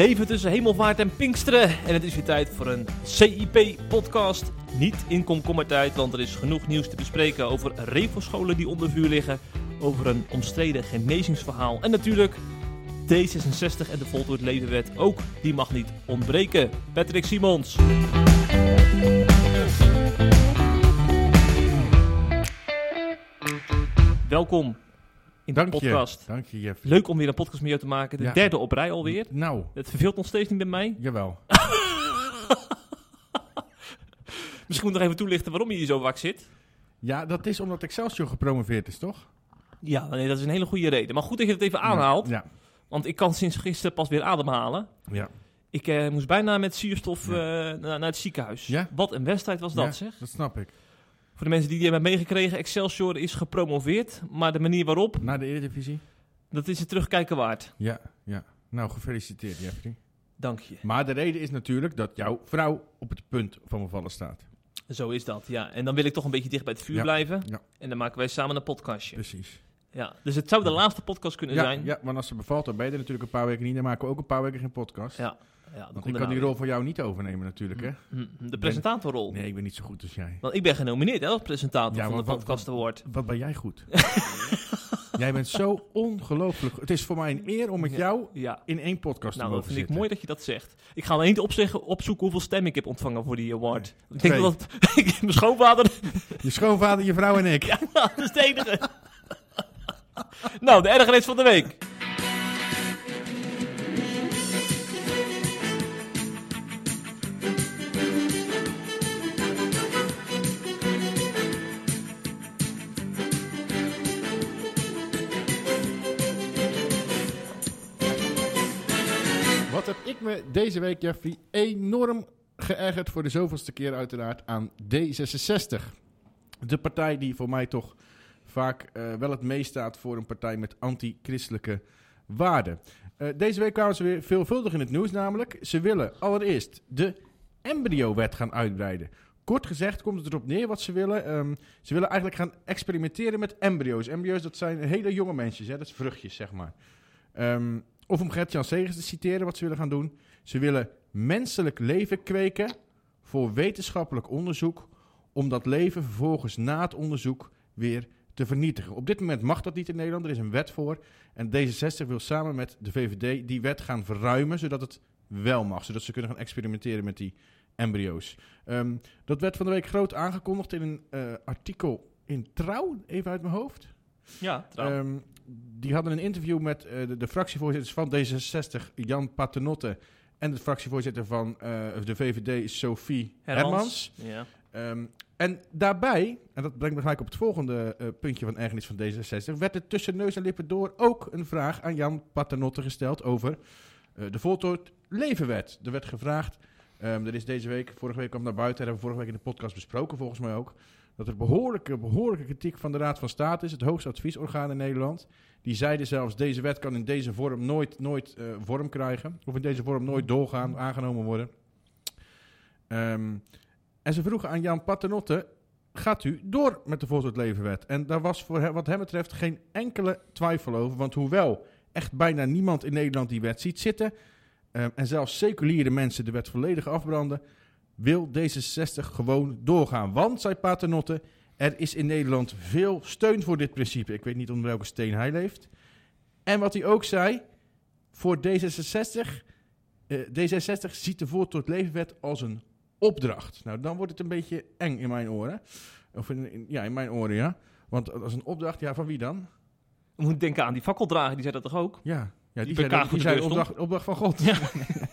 Leven tussen hemelvaart en pinksteren. En het is weer tijd voor een CIP-podcast. Niet in komkommertijd, want er is genoeg nieuws te bespreken over refoscholen die onder vuur liggen. Over een omstreden genezingsverhaal. En natuurlijk D66 en de Voltooid Levenwet. Ook die mag niet ontbreken. Patrick Simons. Welkom in de Dank je. Dank je, Jeff. Leuk om weer een podcast met jou te maken. De Ja. derde op rij alweer. Nou, Het verveelt nog steeds niet met mij. jawel. Misschien moet ik nog even toelichten waarom je hier zo wak zit. Ja, dat is omdat Excelsior gepromoveerd is, toch? Ja, nee, dat is een hele goede reden. Maar goed dat je het even aanhaalt. Ja. Want ik kan sinds gisteren pas weer ademhalen. Ja. Ik eh, moest bijna met zuurstof Ja. eh, naar, naar het ziekenhuis. Ja? Wat een wedstrijd was dat, zeg. Dat snap ik. Voor de mensen die die hebben meegekregen, Excelsior is gepromoveerd. Maar de manier waarop, Na de Eredivisie? dat is het terugkijken waard. Ja, ja. Nou, gefeliciteerd, Jeffrey. Dank je. Maar de reden is natuurlijk dat jouw vrouw op het punt van mijn vallen staat. Zo is dat, ja. En dan wil ik toch een beetje dicht bij het vuur Ja, blijven. ja. En dan maken wij samen een podcastje. Precies. Ja. Dus het zou de laatste podcast kunnen zijn. ja, want als ze bevalt, dan ben je er natuurlijk een paar weken niet. Dan maken we ook een paar weken geen podcast. Ja. Ja, Want ik kan die nou rol voor jou niet overnemen natuurlijk, hè? weer. Hm, De presentatorrol. Nee, ik ben niet zo goed als jij. Want ik ben genomineerd hè, als presentator Ja, van de wat- Podcast Award. Wat ben jij goed? jij bent zo ongelooflijk. Het is voor mij een eer om met jou Ja. in één podcast Nou, te dat mogen vind ik zitten. mooi dat je dat zegt. Ik ga alleen opzeggen, opzoeken hoeveel stem ik heb ontvangen voor die award. Ik denk dat mijn schoonvader, Je schoonvader, je vrouw en ik. ja, dat is de enige. nou, de ergernis van de week. Deze week, Jeffrey, enorm geërgerd voor de zoveelste keer uiteraard aan D66. De partij die voor mij toch vaak eh, wel het meest staat voor een partij met anti-christelijke waarden. Eh, deze week kwamen ze weer veelvuldig in het nieuws namelijk. Ze willen allereerst de embryo-wet gaan uitbreiden. Kort gezegd komt het erop neer wat ze willen. Ehm, ze willen eigenlijk gaan experimenteren met embryo's. Embryo's, dat zijn hele jonge mensjes, hè? dat is vruchtjes, zeg maar. Ehm, of om Gert-Jan Segers te citeren wat ze willen gaan doen. Ze willen menselijk leven kweken voor wetenschappelijk onderzoek... om dat leven vervolgens na het onderzoek weer te vernietigen. Op dit moment mag dat niet in Nederland, er is een wet voor. En D66 wil samen met de VVD die wet gaan verruimen... zodat het wel mag, zodat ze kunnen gaan experimenteren met die embryo's. Ehm, dat werd van de week groot aangekondigd in een eh, artikel in Trouw, even uit mijn hoofd. Ja, trouwens. Ehm, die hadden een interview met eh, de, de fractievoorzitters van D66, Jan Paternotte, en de fractievoorzitter van eh, de VVD, Sophie Hermans. Ja. Ehm, en daarbij, en dat brengt me gelijk op het volgende eh, puntje van ergernis van D66, werd er tussen neus en lippen door ook een vraag aan Jan Paternotte gesteld over eh, de voltooid levenwet. Er werd gevraagd, ehm er is deze week, vorige week kwam naar buiten, dat hebben we vorige week in de podcast besproken volgens mij ook, dat er behoorlijke, behoorlijke kritiek van de Raad van State is, het hoogste adviesorgaan in Nederland. Die zeiden zelfs, deze wet kan in deze vorm nooit, nooit eh, vorm krijgen, of in deze vorm nooit doorgaan, aangenomen worden. Ehm, en ze vroegen aan Jan Paternotte, gaat u door met de levenwet? En daar was voor wat hem betreft geen enkele twijfel over, want hoewel echt bijna niemand in Nederland die wet ziet zitten, ehm, en zelfs seculiere mensen de wet volledig afbranden, wil D66 gewoon doorgaan. Want, zei Paternotte, er is in Nederland veel steun voor dit principe. Ik weet niet onder welke steen hij leeft. En wat hij ook zei, voor D66, eh, D66 ziet de voltooid levenwet als een opdracht. Nou, dan wordt het een beetje eng in mijn oren. Of in, in- ja, in mijn oren, ja. Want als een opdracht, ja, van wie dan? We moeten denken aan die fakkeldrager, die zei dat toch ook? Ja, ja Die die, zei, die zei opdracht, opdracht van God.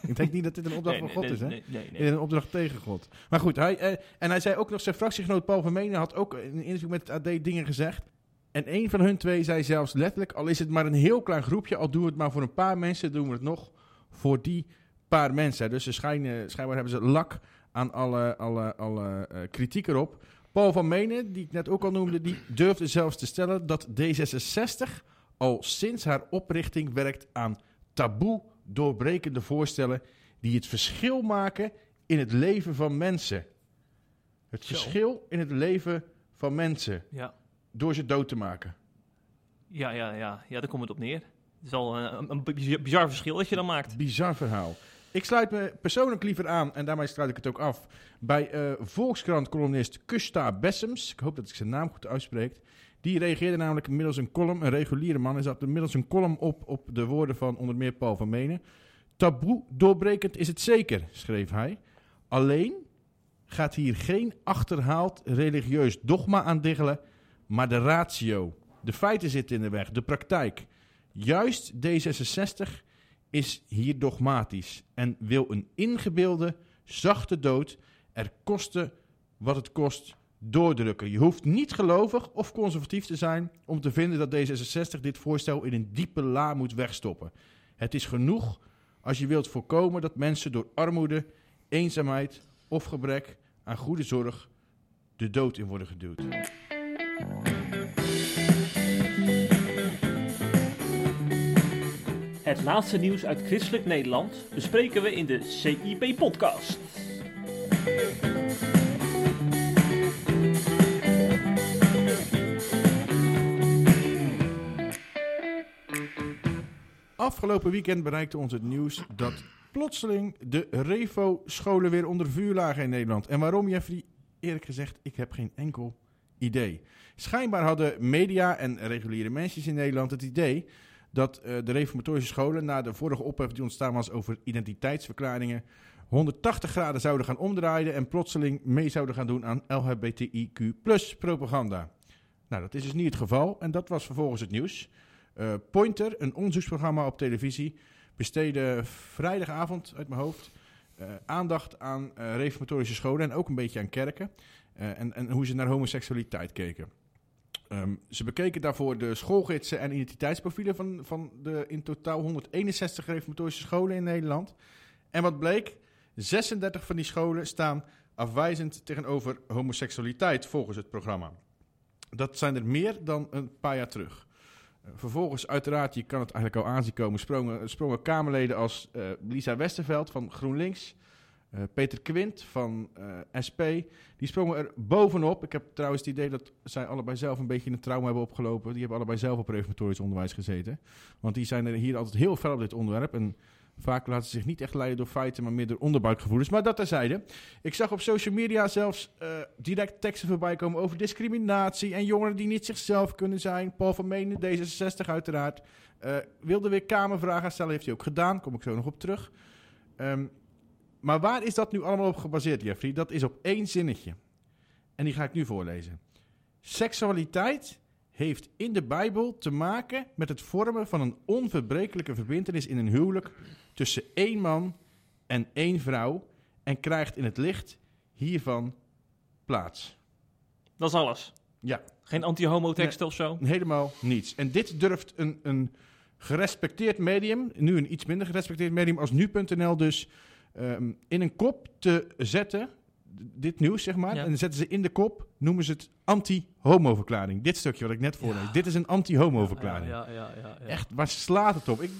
ik denk niet dat dit een opdracht Nee, van God nee, is, hè? nee, nee, nee. In een opdracht tegen God. Maar goed, hij, eh, en hij zei ook nog, zijn fractiegenoot Paul van Menen had ook in een interview met het AD dingen gezegd. En een van hun twee zei zelfs letterlijk, al is het maar een heel klein groepje, al doen we het maar voor een paar mensen, doen we het nog voor die paar mensen. Dus ze schijnen, schijnbaar hebben ze lak aan alle, alle, alle eh, kritiek erop. Paul van Menen, die ik net ook al noemde, die durfde zelfs te stellen dat D66 al sinds haar oprichting werkt aan taboe doorbrekende voorstellen die het verschil maken in het leven van mensen. Het Zo. verschil in het leven van mensen Ja. door ze dood te maken. Ja, ja, ja, ja, daar komt het op neer. Het is wel eh, een, een bizar, verschil dat je dan maakt. Bizar verhaal. Ik sluit me persoonlijk liever aan, en daarmee sluit ik het ook af, bij eh, Volkskrant-columnist Kusta Bessems. Ik hoop dat ik zijn naam goed uitspreek. Die reageerde namelijk middels een column, een reguliere man, is dat middels een column op, op de woorden van onder meer Paul van Menen. Taboe doorbrekend is het zeker, schreef hij. Alleen gaat hier geen achterhaald religieus dogma aan diggelen, maar de ratio. De feiten zitten in de weg, de praktijk. Juist D66 is hier dogmatisch en wil een ingebeelde, zachte dood er koste wat het kost doordrukken. Je hoeft niet gelovig of conservatief te zijn om te vinden dat D66 dit voorstel in een diepe la moet wegstoppen. Het is genoeg als je wilt voorkomen dat mensen door armoede, eenzaamheid of gebrek aan goede zorg de dood in worden geduwd. Het laatste nieuws uit christelijk Nederland bespreken we in de CIP-podcast. Afgelopen weekend bereikte ons het nieuws dat plotseling de Revo-scholen weer onder vuur lagen in Nederland. En waarom, Jeffrey? Eerlijk gezegd, ik heb geen enkel idee. Schijnbaar hadden media en reguliere mensen in Nederland het idee dat uh, de reformatorische scholen na de vorige ophef die ontstaan was over identiteitsverklaringen 180 graden zouden gaan omdraaien en plotseling mee zouden gaan doen aan LHBTIQ propaganda. Nou, dat is dus niet het geval en dat was vervolgens het nieuws. Uh, Pointer, een onderzoeksprogramma op televisie, besteedde vrijdagavond uit mijn hoofd uh, aandacht aan uh, reformatorische scholen en ook een beetje aan kerken. En, en, hoe ze naar homoseksualiteit keken. Um, ze bekeken daarvoor de schoolgidsen en identiteitsprofielen van, van de in totaal 161 reformatorische scholen in Nederland. En wat bleek? 36 van die scholen staan afwijzend tegenover homoseksualiteit volgens het programma. Dat zijn er meer dan een paar jaar terug. Vervolgens, uiteraard, je kan het eigenlijk al aanzien komen, sprongen, sprongen Kamerleden als uh, Lisa Westerveld van GroenLinks, uh, Peter Quint van SP, die sprongen er bovenop. Ik heb trouwens het idee dat zij allebei zelf een beetje een trauma hebben opgelopen. Die hebben allebei zelf op reformatorisch onderwijs gezeten. Want die zijn er hier altijd heel fel op dit onderwerp. En vaak laten ze zich niet echt leiden door feiten, maar meer door onderbuikgevoelens. Maar dat terzijde. Ik zag op social media zelfs uh, direct teksten voorbij komen over discriminatie en jongeren die niet zichzelf kunnen zijn. Paul van Menen, D66 uiteraard. Uh, wilde weer Kamervragen stellen, heeft hij ook gedaan. Kom ik zo nog op terug. Um, maar waar is dat nu allemaal op gebaseerd, Jeffrey? Dat is op één zinnetje. En die ga ik nu voorlezen. Seksualiteit heeft in de Bijbel te maken met het vormen van een onverbrekelijke verbindenis in een huwelijk tussen één man en één vrouw en krijgt in het licht hiervan plaats. Dat is alles. Ja. Geen anti-homo-teksten nee, of zo? Helemaal niets. En dit durft een, een gerespecteerd medium, nu een iets minder gerespecteerd medium als nu.nl dus, um, in een kop te zetten dit nieuws, zeg maar. Ja. En dan zetten ze in de kop, noemen ze het anti-homo-verklaring. Dit stukje wat ik net voorlees. Ja. Dit is een anti-homo-verklaring. Ja, ja, Echt, waar slaat het op? Ik,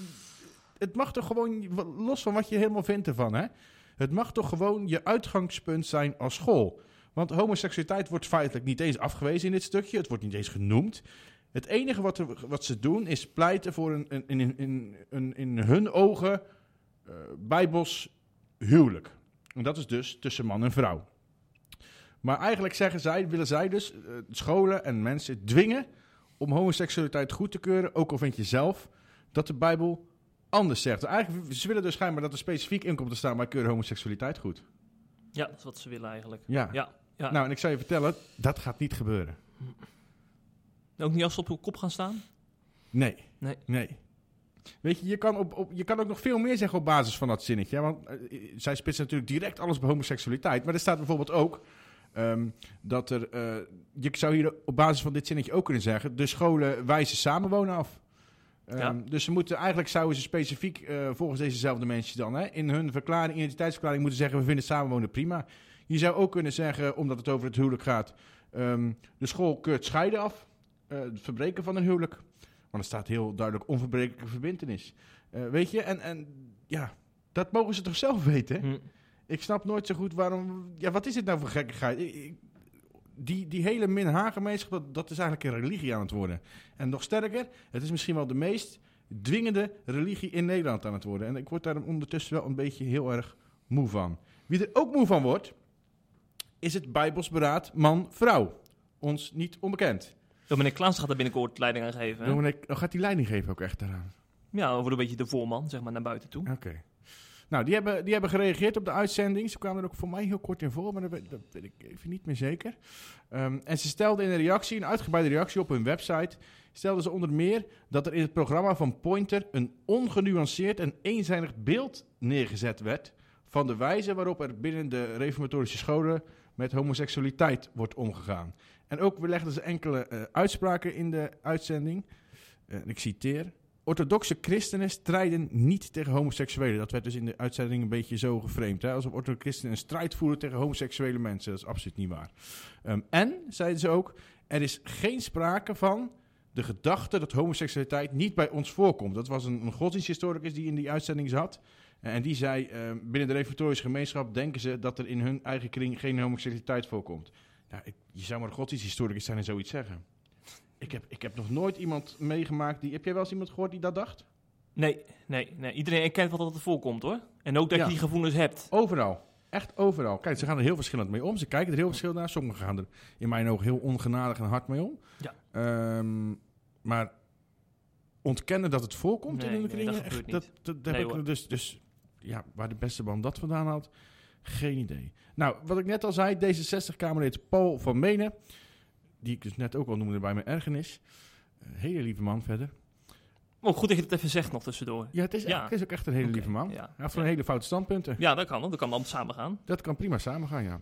het mag toch gewoon, los van wat je helemaal vindt ervan, hè? Het mag toch gewoon je uitgangspunt zijn als school. Want homoseksualiteit wordt feitelijk niet eens afgewezen in dit stukje. Het wordt niet eens genoemd. Het enige wat, er, wat ze doen is pleiten voor een, in, in, hun ogen uh, bijbels huwelijk. En dat is dus tussen man en vrouw. Maar eigenlijk zeggen zij, willen zij dus uh, scholen en mensen dwingen om homoseksualiteit goed te keuren, ook al vind je zelf dat de Bijbel anders zegt. Eigenlijk, ze willen dus schijnbaar dat er specifiek in komt te staan, maar keuren homoseksualiteit goed. Ja, dat is wat ze willen eigenlijk. Ja. ja, ja. Nou, en ik zou je vertellen, dat gaat niet gebeuren. Ook niet als ze op uw kop gaan staan? Nee. Nee. Nee. Weet je, je kan, op, op, je kan ook nog veel meer zeggen op basis van dat zinnetje. Want uh, zij spitsen natuurlijk direct alles bij homoseksualiteit. Maar er staat bijvoorbeeld ook um, dat er... Uh, je zou hier op basis van dit zinnetje ook kunnen zeggen... de scholen wijzen samenwonen af. Um, ja. Dus ze moeten, eigenlijk zouden ze specifiek uh, volgens dezezelfde mensen dan... Hè, in hun verklaring, identiteitsverklaring moeten zeggen... we vinden samenwonen prima. Je zou ook kunnen zeggen, omdat het over het huwelijk gaat... Um, de school keurt scheiden af. het verbreken van een huwelijk. Want er staat heel duidelijk onverbrekelijke verbindenis. Uh, weet je, en, en ja, dat mogen ze toch zelf weten? Hm. Ik snap nooit zo goed waarom... Ja, wat is dit nou voor gekkigheid? Ik, ik, die, die hele minhagemeenschap, dat, dat is eigenlijk een religie aan het worden. En nog sterker, het is misschien wel de meest dwingende religie in Nederland aan het worden. En ik word daar ondertussen wel een beetje heel erg moe van. Wie er ook moe van wordt, is het Bijbelsberaad man-vrouw. Ons niet onbekend. Dominic Klaas gaat er binnenkort leiding aan geven. Dominic, oh, gaat die leiding geven ook echt daaraan? Ja, over een beetje de voorman, zeg maar, naar buiten toe. Oké. Nou, die hebben, die hebben gereageerd op de uitzending. Ze kwamen er ook voor mij heel kort in voor, maar dat dat weet ik even niet meer zeker. Ehm, en ze stelden in een reactie, een uitgebreide reactie op hun website, stelden ze onder meer dat er in het programma van Pointer een ongenuanceerd en eenzijdig beeld neergezet werd van de wijze waarop er binnen de reformatorische scholen met homoseksualiteit wordt omgegaan. En ook legden ze enkele eh, uitspraken in de uitzending. Eh, ik citeer. Orthodoxe christenen strijden niet tegen homoseksuelen. Dat werd dus in de uitzending een beetje zo geframed. Hè? Alsof orthodoxe christenen een strijd voeren tegen homoseksuele mensen. Dat is absoluut niet waar. Ehm, en, zeiden ze ook, er is geen sprake van de gedachte dat homoseksualiteit niet bij ons voorkomt. Dat was een, een godsdiensthistoricus die in die uitzending zat. Eh, En die zei, eh, binnen de reformatorische gemeenschap denken ze dat er in hun eigen kring geen homoseksualiteit voorkomt. Nou, ik, je zou maar een godsdiensthistoricus zijn en zoiets zeggen. Ik heb, ik heb nog nooit iemand meegemaakt die... Heb jij wel eens iemand gehoord die dat dacht? Nee, nee, nee. Iedereen erkent wel dat het voorkomt, hoor. En ook dat Ja. je die gevoelens hebt. Overal. Echt overal. Kijk, ze gaan er heel verschillend mee om. Ze kijken er heel verschillend naar. Sommigen gaan er in mijn ogen heel ongenadig en hard mee om. Ja. Ehm, maar ontkennen dat het voorkomt Nee, in de nee, kringen, dat gebeurt echt, dat, dat, dat Nee, heb ik dus, dus ja, waar de beste man dat vandaan had, geen idee. Nou, wat ik net al zei, D66-Kamerlid Paul van Menen, die ik dus net ook al noemde bij mijn ergernis. Een hele lieve man verder. Oh, goed dat je het even zegt nog tussendoor. Ja, het is, Ja. het is ook echt een hele lieve man. ja. Hij heeft van hele foute standpunten. Ja, dat kan. Dat kan allemaal samen gaan. Dat kan prima samengaan, ja.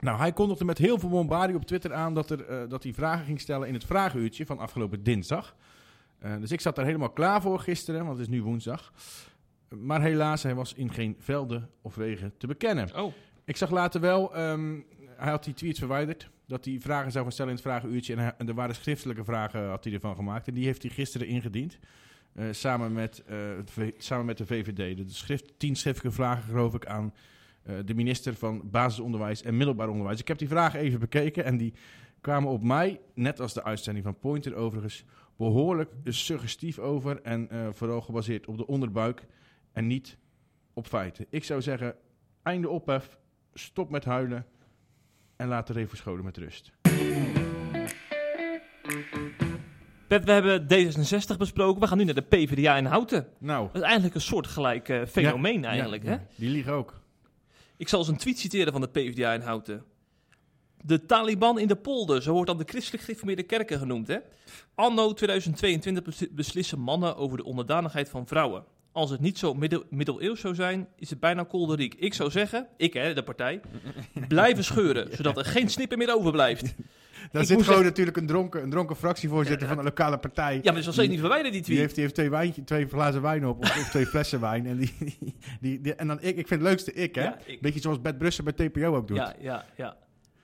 Nou, hij kondigde met heel veel bombardie op Twitter aan dat, er, eh, dat hij vragen ging stellen in het vragenuurtje van afgelopen dinsdag. Eh, dus ik zat daar helemaal klaar voor gisteren, want het is nu woensdag. Maar helaas, hij was in geen velden of wegen te bekennen. Oh, Ik zag later wel, ehm, hij had die tweets verwijderd, dat hij vragen zou gaan stellen in het vragenuurtje. En, er waren schriftelijke vragen, had hij ervan gemaakt. En die heeft hij gisteren ingediend, eh, samen, met, eh, samen met de VVD. De schrift, tien schriftelijke vragen, geloof ik, aan eh, de minister van Basisonderwijs en Middelbaar Onderwijs. Ik heb die vragen even bekeken en die kwamen op mij, net als de uitzending van Pointer overigens, behoorlijk suggestief over. En vooral gebaseerd op de onderbuik en niet op feiten. Ik zou zeggen, einde ophef, stop met huilen en laat de Revo-scholen met rust. Pet, we hebben D66 besproken. We gaan nu naar de PvdA in Houten. Nou, Dat is eigenlijk een soortgelijk eh fenomeen ja, eigenlijk, ja, hè? die liegen ook. Ik zal eens een tweet citeren van de PvdA in Houten. De Taliban in de polder, zo wordt dan de christelijk gereformeerde kerken genoemd. Hè? Anno 2022 bes- beslissen mannen over de onderdanigheid van vrouwen. Als het niet zo middel, middeleeuws zou zijn, is het bijna kolderiek. Ik zou zeggen, ik hè, de partij, blijven scheuren, zodat er geen snipper meer overblijft. Daar Ik zit gewoon natuurlijk een dronken, een dronken fractievoorzitter van een lokale partij. Ja, maar dat is nog steeds niet verwijderd, die Die tweet. heeft, die heeft twee, wijntje, twee glazen wijn op, of, of twee flessen wijn. En, die, die, die- en dan ik, ik vind het leukste ik, hè? Ja, ik- Beetje zoals Bert Brussen bij TPO ook doet. Ja, ja, ja.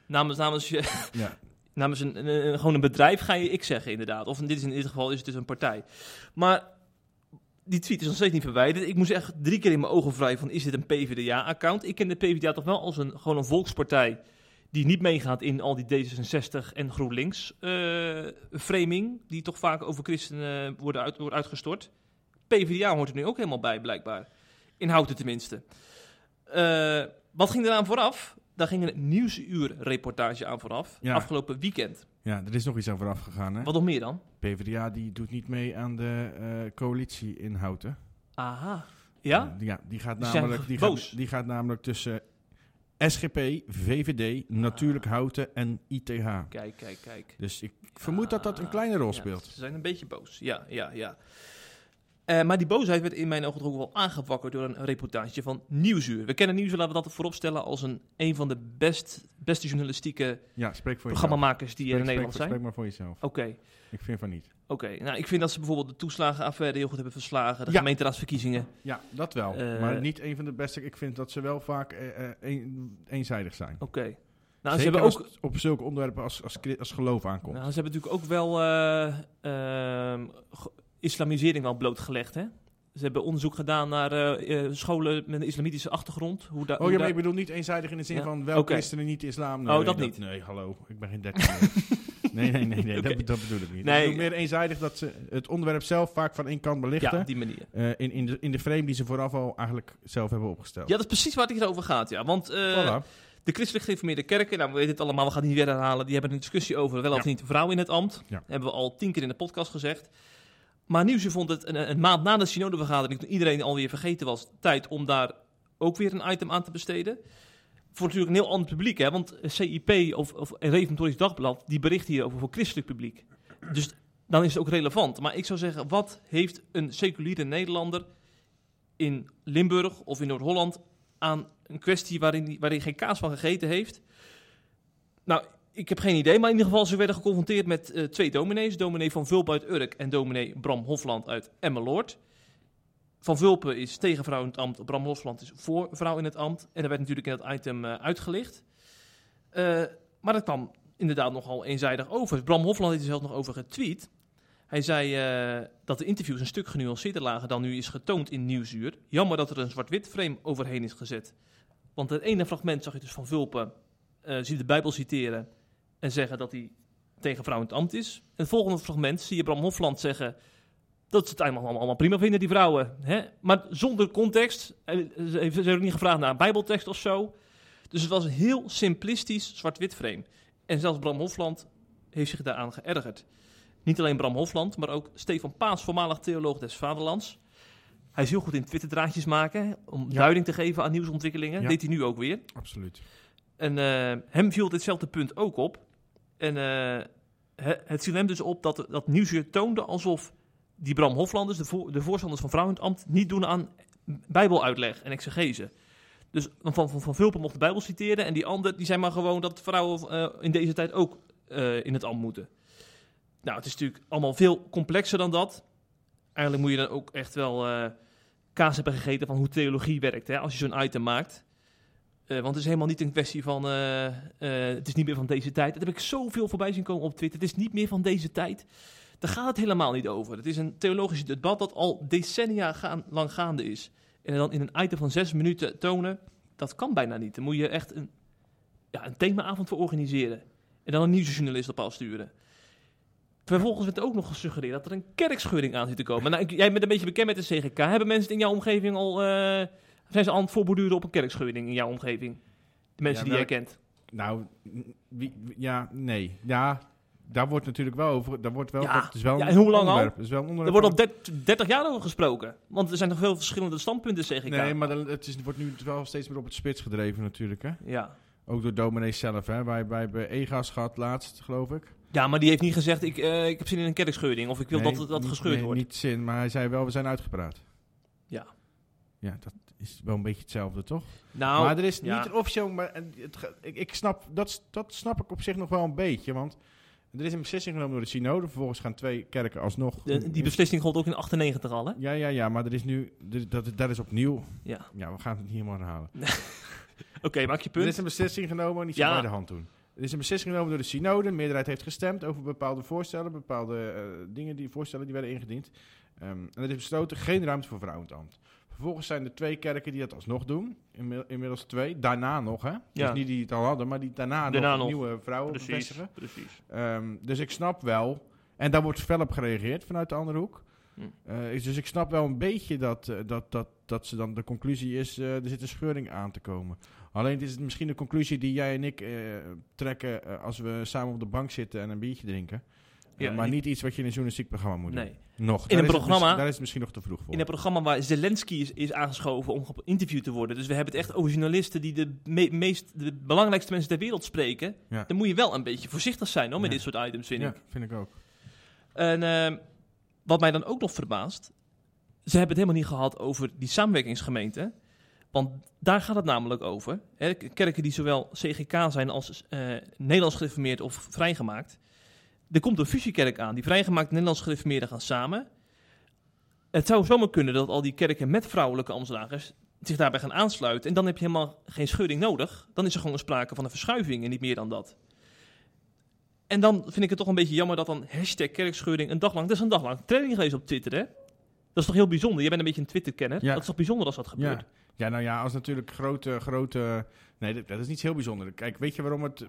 Namens, namens, je, Ja. namens een, een- een- gewoon een bedrijf ga je ik zeggen, inderdaad. Of in dit, is in dit geval is het dus een partij. Maar die tweet is nog steeds niet verwijderd. Ik moest echt drie keer in mijn ogen wrijven van, is dit een PvdA-account? Ik ken de PvdA toch wel als een, gewoon een volkspartij die niet meegaat in al die D66 en GroenLinks eh, framing, die toch vaak over christenen worden, uit, wordt uitgestort. PvdA hoort er nu ook helemaal bij, blijkbaar. In Houten tenminste. Eh, wat ging eraan vooraf? Daar ging een nieuwsuur-reportage aan vooraf, Ja. afgelopen weekend. Ja, er is nog iets aan vooraf gegaan, hè? Wat nog meer dan? PvdA die doet niet mee aan de eh, coalitie in Houten. Aha. Ja? Eh, die- ja, die gaat Die namelijk, die gaat, die gaat namelijk tussen SGP, VVD, Natuurlijk Houten en ITH. Kijk, kijk, kijk. Dus ik vermoed dat dat een kleine rol Ja, speelt. ze zijn een beetje boos. Ja, ja, ja. Eh, maar die boosheid werd in mijn ogen toch ook wel aangewakkerd door een reportage van Nieuwsuur. We kennen Nieuwsuur, laten we dat vooropstellen, als een, een van de best, beste journalistieke Ja, spreek voor jezelf. programmamakers die er in Nederland spreek, zijn. Spreek maar voor jezelf. Oké, Ik vind van niet. oké. Nou, ik vind dat ze bijvoorbeeld de toeslagenaffaire heel goed hebben verslagen. De Ja. gemeenteraadsverkiezingen. Ja, dat wel. Eh, maar niet een van de beste. Ik vind dat ze wel vaak eh, een- eenzijdig zijn. Oké. Nou, ze hebben ook op zulke onderwerpen als, als, als geloof aankomt. Nou, ze hebben natuurlijk ook wel eh, ehm, islamisering wel blootgelegd, hè? Ze hebben onderzoek gedaan naar eh, eh, scholen met een islamitische achtergrond. Hoe Oh ja, da- maar ik bedoel niet eenzijdig in de zin Ja. van wel Oké. christenen, niet islam. Oh, dat niet. Nee, hallo. Ik ben geen meer. Nee, nee, nee, nee dat, dat bedoel ik niet. Nee. Ik bedoel meer eenzijdig dat ze het onderwerp zelf vaak van één kant belichten. ja, op die manier. eh, in, in, de, in de frame die ze vooraf al eigenlijk zelf hebben opgesteld. Ja, dat is precies waar het hier over gaat. Ja. Want Voilà. de christelijk gereformeerde kerken, nou, we weten het allemaal, we gaan het niet weer herhalen. Die hebben een discussie over wel Ja. of niet vrouw in het ambt. Ja. Hebben we al tien keer in de podcast gezegd. Maar Nieuwsje vond het een, een maand na de synodevergadering, toen iedereen alweer vergeten was, tijd om daar ook weer een item aan te besteden. Voor natuurlijk een heel ander publiek, hè? want CIP of, of Reformatorisch Dagblad, die bericht hier over voor christelijk publiek. Dus dan is het ook relevant. Maar ik zou zeggen, wat heeft een seculiere Nederlander in Limburg of in Noord-Holland aan een kwestie waarin, waarin geen kaas van gegeten heeft? Nou, ik heb geen idee, maar in ieder geval, ze werden geconfronteerd met eh, twee dominees. Dominee Van Vulpen uit Urk en dominee Bram Hofland uit Emmeloord. Van Vulpen is tegen vrouw in het ambt, Bram Hofland is voor vrouw in het ambt. En dat werd natuurlijk in dat item eh, uitgelicht. Eh, maar dat kwam inderdaad nogal eenzijdig over. Bram Hofland heeft er zelfs nog over getweet. Hij zei dat de interviews een stuk genuanceerder lagen dan nu is getoond in Nieuwsuur. Jammer dat er een zwart-wit frame overheen is gezet. Want het ene fragment zag je dus van Vulpen zie de Bijbel citeren en zeggen dat hij tegen vrouw in het ambt is. En het volgende fragment zie je Bram Hofland zeggen dat ze het allemaal, allemaal prima vinden, die vrouwen. Hè? Maar zonder context. Ze hebben ook niet gevraagd naar een bijbeltekst of zo. Dus het was een heel simplistisch zwart-wit frame. En zelfs Bram Hofland heeft zich daaraan geërgerd. Niet alleen Bram Hofland, maar ook Stefan Paas, voormalig theoloog des Vaderlands. Hij is heel goed in Twitter-draadjes maken, om Ja. duiding te geven aan nieuwsontwikkelingen. Ja. Deed hij nu ook weer. Absoluut. En eh, hem viel ditzelfde punt ook op. En eh, he- het viel hem dus op dat, dat Nieuwsuur toonde alsof die Bram Hoflanders, de, voor, de voorstanders van Ambt, niet doen aan bijbeluitleg en exegese. Dus Van, van, van Vulpen mocht de Bijbel citeren en die ander die zei maar gewoon dat vrouwen eh, in deze tijd ook eh, in het ambt moeten. Nou, het is natuurlijk allemaal veel complexer dan dat. Eigenlijk moet je dan ook echt wel kaas hebben gegeten van hoe theologie werkt, hè, als je zo'n item maakt. Eh, want het is helemaal niet een kwestie van. eh, eh, het is niet meer van deze tijd. Dat heb ik zoveel voorbij zien komen op Twitter. Het is niet meer van deze tijd. Daar gaat het helemaal niet over. Het is een theologisch debat dat al decennia gaan, lang gaande is. En dan in een item van zes minuten tonen. Dat kan bijna niet. Dan moet je echt een, ja, een themaavond voor organiseren. En dan een nieuwsjournalist op afsturen. Vervolgens werd ook nog gesuggereerd dat er een kerkscheuring aan zit te komen. Nou, ik- jij bent een beetje bekend met de CGK. Hebben mensen in jouw omgeving al... zijn ze aan het voorborduren op een kerkscheuring in jouw omgeving? De mensen Ja, die jij welk- kent. Nou, wie, ja, nee. Ja, daar wordt natuurlijk wel over. Daar wordt wel, Ja. dat is wel Ja, en hoe lang al? onderwerp. Dat is wel een Er wordt al 30, 30 jaar over gesproken. Want er zijn nog veel verschillende standpunten, zeg ik. Nee, maar het is, wordt nu wel steeds meer op het spits gedreven natuurlijk. Hè? Ja. Ook door dominees zelf. Hè? Wij, wij hebben EGA's gehad laatst, geloof ik. ja, maar die heeft niet gezegd, ik, eh, ik heb zin in een kerkscheuring. Of ik wil Nee, dat dat niet- gescheurd nee, wordt. Niet zin, maar hij zei wel, we zijn uitgepraat. Ja. Ja, dat is wel een beetje hetzelfde, toch? Nou, maar er is niet officieel... Maar en het, ik, ik snap, dat, dat snap ik op zich nog wel een beetje, want... Er is een beslissing genomen door de synode. Vervolgens gaan twee kerken alsnog... de- die beslissing gold ook in 98 al, hè? Ja, ja, ja, maar er is nu... er- Dat, dat is opnieuw... Ja. Ja, we gaan het niet helemaal herhalen. Oké, maak je Er is punt. een beslissing genomen, niet zo Ja. bij de hand doen. Er is een beslissing genomen door de synode. De meerderheid heeft gestemd over bepaalde voorstellen, bepaalde eh, dingen die voorstellen die werden ingediend. Ehm, en er is besloten geen ruimte voor vrouwen in het ambt. Vervolgens zijn er twee kerken die dat alsnog doen. Inmi- Inmiddels twee. Daarna nog, hè? Ja. Dus niet die het al hadden, maar die daarna, Daarna nog, nog. nieuwe vrouwen Precies, bevestigen. precies. Ehm, dus ik snap wel. En daar wordt fel op gereageerd vanuit de andere hoek. Hm. Eh, dus ik snap wel een beetje dat, eh, dat, dat, dat ze dan de conclusie is, eh, er zit een scheuring aan te komen. Alleen is het misschien de conclusie die jij en ik trekken als we samen op de bank zitten en een biertje drinken. Eh, Ja, maar niet iets wat je in een journalistiek programma moet doen. Nee. Nog. In Daar een programma- daar is het misschien nog te vroeg voor. In een programma waar Zelensky is, is aangeschoven om geïnterviewd te worden. Dus we hebben het echt over journalisten die de me- meest, de belangrijkste mensen ter wereld spreken. Ja. Dan moet je wel een beetje voorzichtig zijn hoor, met Ja. dit soort items, vind ja, ik. vind ik ook. En ehm, wat mij dan ook nog verbaast, ze hebben het helemaal niet gehad over die samenwerkingsgemeente. Want daar gaat het namelijk over. Hè, kerken die zowel CGK zijn als eh, Nederlands gereformeerd of vrijgemaakt. Er komt een fusiekerk aan. Die vrijgemaakt en Nederlands gereformeerden gaan samen. Het zou zomaar kunnen dat al die kerken met vrouwelijke ambtsdragers zich daarbij gaan aansluiten. En dan heb je helemaal geen scheuring nodig. Dan is er gewoon sprake van een verschuiving en niet meer dan dat. En dan vind ik het toch een beetje jammer dat dan hashtag kerkscheuring een dag lang... Dat is een dag lang training geweest op Twitter, hè? Dat is toch heel bijzonder? Je bent een beetje een Twitter-kenner. Ja. Dat is toch bijzonder als dat gebeurt? Ja. Ja, nou ja, als natuurlijk grote, grote... Nee, dat, dat is niet heel bijzonder. Kijk, weet je waarom het...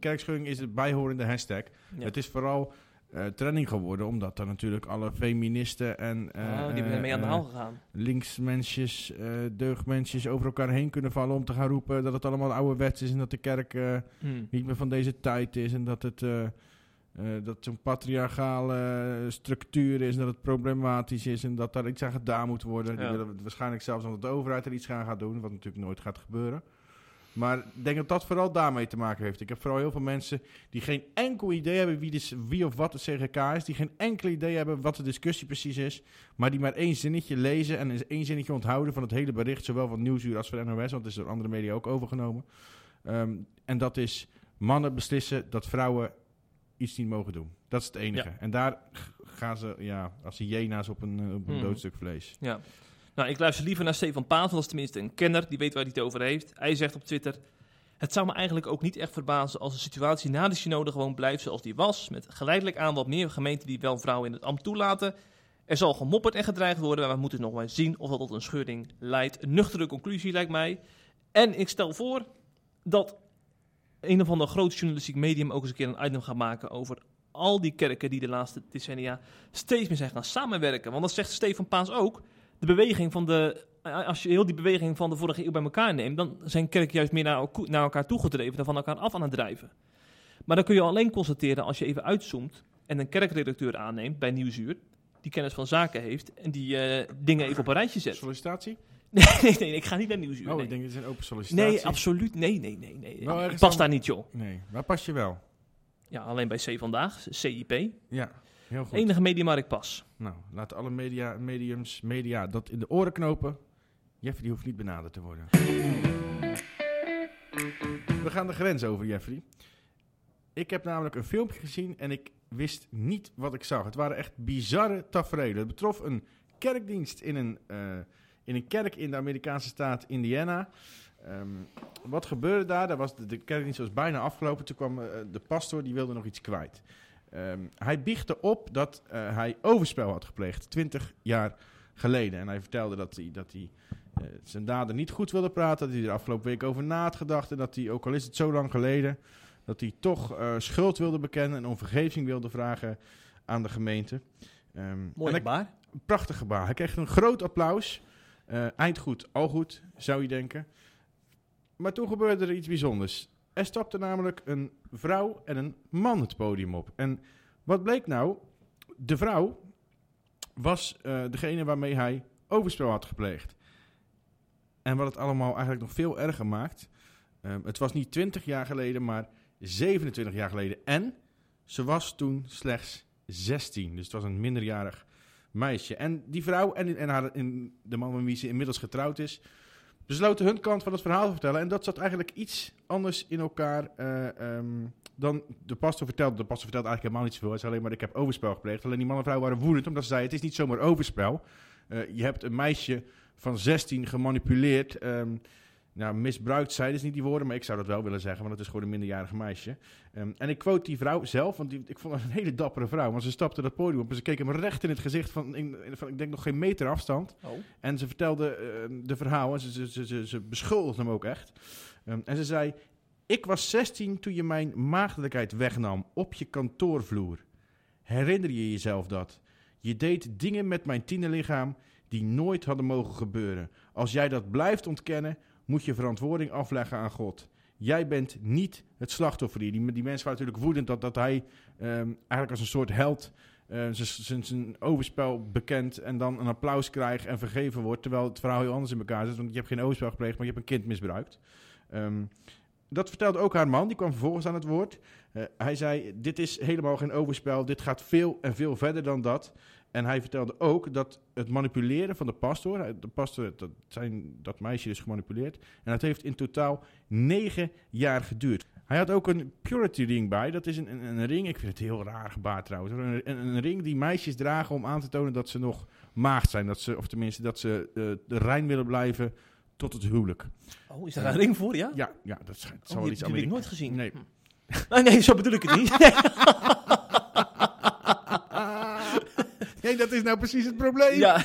De is het bijhorende hashtag. Ja. Het is vooral eh, trending geworden, omdat er natuurlijk alle feministen en... eh, oh, die zijn mee aan de eh, haal gegaan. linksmensjes, deugdmensjes over elkaar heen kunnen vallen om te gaan roepen dat het allemaal ouderwets is en dat de kerk Hmm. niet meer van deze tijd is en dat het eh, dat zo'n patriarchale structuur is dat het problematisch is en dat daar iets aan gedaan moet worden. Die willen waarschijnlijk zelfs dat de overheid er iets aan gaat doen, wat natuurlijk nooit gaat gebeuren. Maar ik denk dat dat vooral daarmee te maken heeft. Ik heb vooral heel veel mensen die geen enkel idee hebben wie, de, wie of wat het CGK is. Die geen enkel idee hebben wat de discussie precies is. Maar die maar één zinnetje lezen en één zinnetje onthouden van het hele bericht. Zowel van Nieuwsuur als van NOS, want het is door andere media ook overgenomen. Ehm, en dat is mannen beslissen dat vrouwen iets niet mogen doen. Dat is het enige. Ja. En daar gaan ze, ja, als hyena's op een, eh, op een Hmm. doodstuk vlees. Ja. Nou, ik luister liever naar Stefan want dat is tenminste een kenner die weet waar hij het over heeft. Hij zegt op Twitter: Het zou me eigenlijk ook niet echt verbazen als de situatie na de synode gewoon blijft zoals die was. Met geleidelijk aan wat meer gemeenten die wel vrouwen in het ambt toelaten. Er zal gemopperd en gedreigd worden, maar we moeten nog maar zien of dat tot een scheuring leidt. Een nuchtere conclusie lijkt mij. En ik stel voor dat een of ander groot journalistiek medium ook eens een keer een item gaat maken over al die kerken die de laatste decennia steeds meer zijn gaan samenwerken. Want dat zegt Stefan Paas ook. De beweging van de. Als je heel die beweging van de vorige eeuw bij elkaar neemt, dan zijn kerken juist meer naar, naar elkaar toegedreven dan van elkaar af aan het drijven. Maar dan kun je alleen constateren als je even uitzoomt en een kerkredacteur aanneemt bij Nieuwsuur, die kennis van zaken heeft en die eh, dingen even op een rijtje zet. Sollicitatie? Nee, nee, nee, ik ga niet naar Nieuwsuur. Oh, nee. ik denk het is een open sollicitatie. nee, absoluut. Nee, nee, nee. nee. Wel ik pas aan- daar niet, joh. Nee, waar pas je wel? Ja, alleen bij C vandaag, CIP. Ja, heel goed. Enige medium waar ik pas. Nou, laten alle media, mediums, media dat in de oren knopen. Jeffrey die hoeft niet benaderd te worden. We gaan de grens over, Jeffrey. Ik heb namelijk een filmpje gezien en ik wist niet wat ik zag. Het waren echt bizarre tafereelen. Het betrof een kerkdienst in een, eh, in een kerk in de Amerikaanse staat Indiana. Ehm, wat gebeurde daar? daar was de, de kerkdienst was bijna afgelopen. Toen kwam eh, de pastor, die wilde nog iets kwijt. Ehm, hij biechtte op dat eh, hij overspel had gepleegd, 20 jaar geleden. En hij vertelde dat hij, dat hij eh, zijn daden niet goed wilde praten, dat hij er afgelopen week over na had gedacht. En dat hij, ook al is het zo lang geleden, dat hij toch schuld wilde bekennen en om vergeving wilde vragen aan de gemeente. En Mooi gebaar. een prachtig gebaar. Hij kreeg een groot applaus. Eh, eind goed, al goed, zou je denken. Maar toen gebeurde er iets bijzonders. Er stapte namelijk een vrouw en een man het podium op. En wat bleek nou? De vrouw was eh, degene waarmee hij overspel had gepleegd. En wat het allemaal eigenlijk nog veel erger maakt. ehm, het was niet 20 jaar geleden, maar 27 jaar geleden. En ze was toen slechts 16. Dus het was een minderjarig meisje. En die vrouw en, en, haar, de man met wie ze inmiddels getrouwd is, besloten hun kant van het verhaal te vertellen. En dat zat eigenlijk iets anders in elkaar eh, ehm, dan de pastor vertelde. De pastor vertelde eigenlijk helemaal niet zoveel. Hij zei alleen maar, ik heb overspel gepleegd. Alleen die man en vrouw waren woedend, omdat ze zeiden, het is niet zomaar overspel. Eh, je hebt een meisje van 16 gemanipuleerd. ehm, nou, misbruikt, zeiden ze niet die woorden, maar ik zou dat wel willen zeggen, want het is gewoon een minderjarig meisje. Ehm, en ik quote die vrouw zelf, want die, ik vond haar een hele dappere vrouw. Want ze stapte dat podium op en ze keek hem recht in het gezicht van, in, van ik denk nog geen meter afstand. Oh. En ze vertelde eh, de verhaal en ze, ze, ze, ze, ze beschuldigde hem ook echt. Ehm, en ze zei, ik was 16 toen je mijn maagdelijkheid wegnam op je kantoorvloer. Herinner je jezelf dat? Je deed dingen met mijn tienerlichaam die nooit hadden mogen gebeuren. Als jij dat blijft ontkennen, moet je verantwoording afleggen aan God. Jij bent niet het slachtoffer hier. Die, die mensen waren natuurlijk woedend dat, dat hij ehm, eigenlijk als een soort held eh, zijn- overspel bekent en dan een applaus krijgt en vergeven wordt. Terwijl het verhaal heel anders in elkaar zit. Want je hebt geen overspel gepleegd, maar je hebt een kind misbruikt. Ehm, dat vertelde ook haar man, die kwam vervolgens aan het woord. Eh, hij zei, dit is helemaal geen overspel, dit gaat veel en veel verder dan dat. En hij vertelde ook dat het manipuleren van de pastor, hij- de pastor, dat, zijn, dat meisje is gemanipuleerd. En dat heeft in totaal negen jaar geduurd. Hij had ook een purity ring bij, dat is een, een, een ring, ik vind het heel raar gebaar trouwens. Een, een, ring die meisjes dragen om aan te tonen dat ze nog maagd zijn. Dat ze, of tenminste dat ze eh, rein willen blijven tot het huwelijk. Oh, is daar een ring voor, ja? Ja, ja dat schijnt. het Oh, zal wel iets die heb ik nooit gezien. Nee. Hm. Nee, nee, zo bedoel ik het niet. Dat is nou precies het probleem. Ja,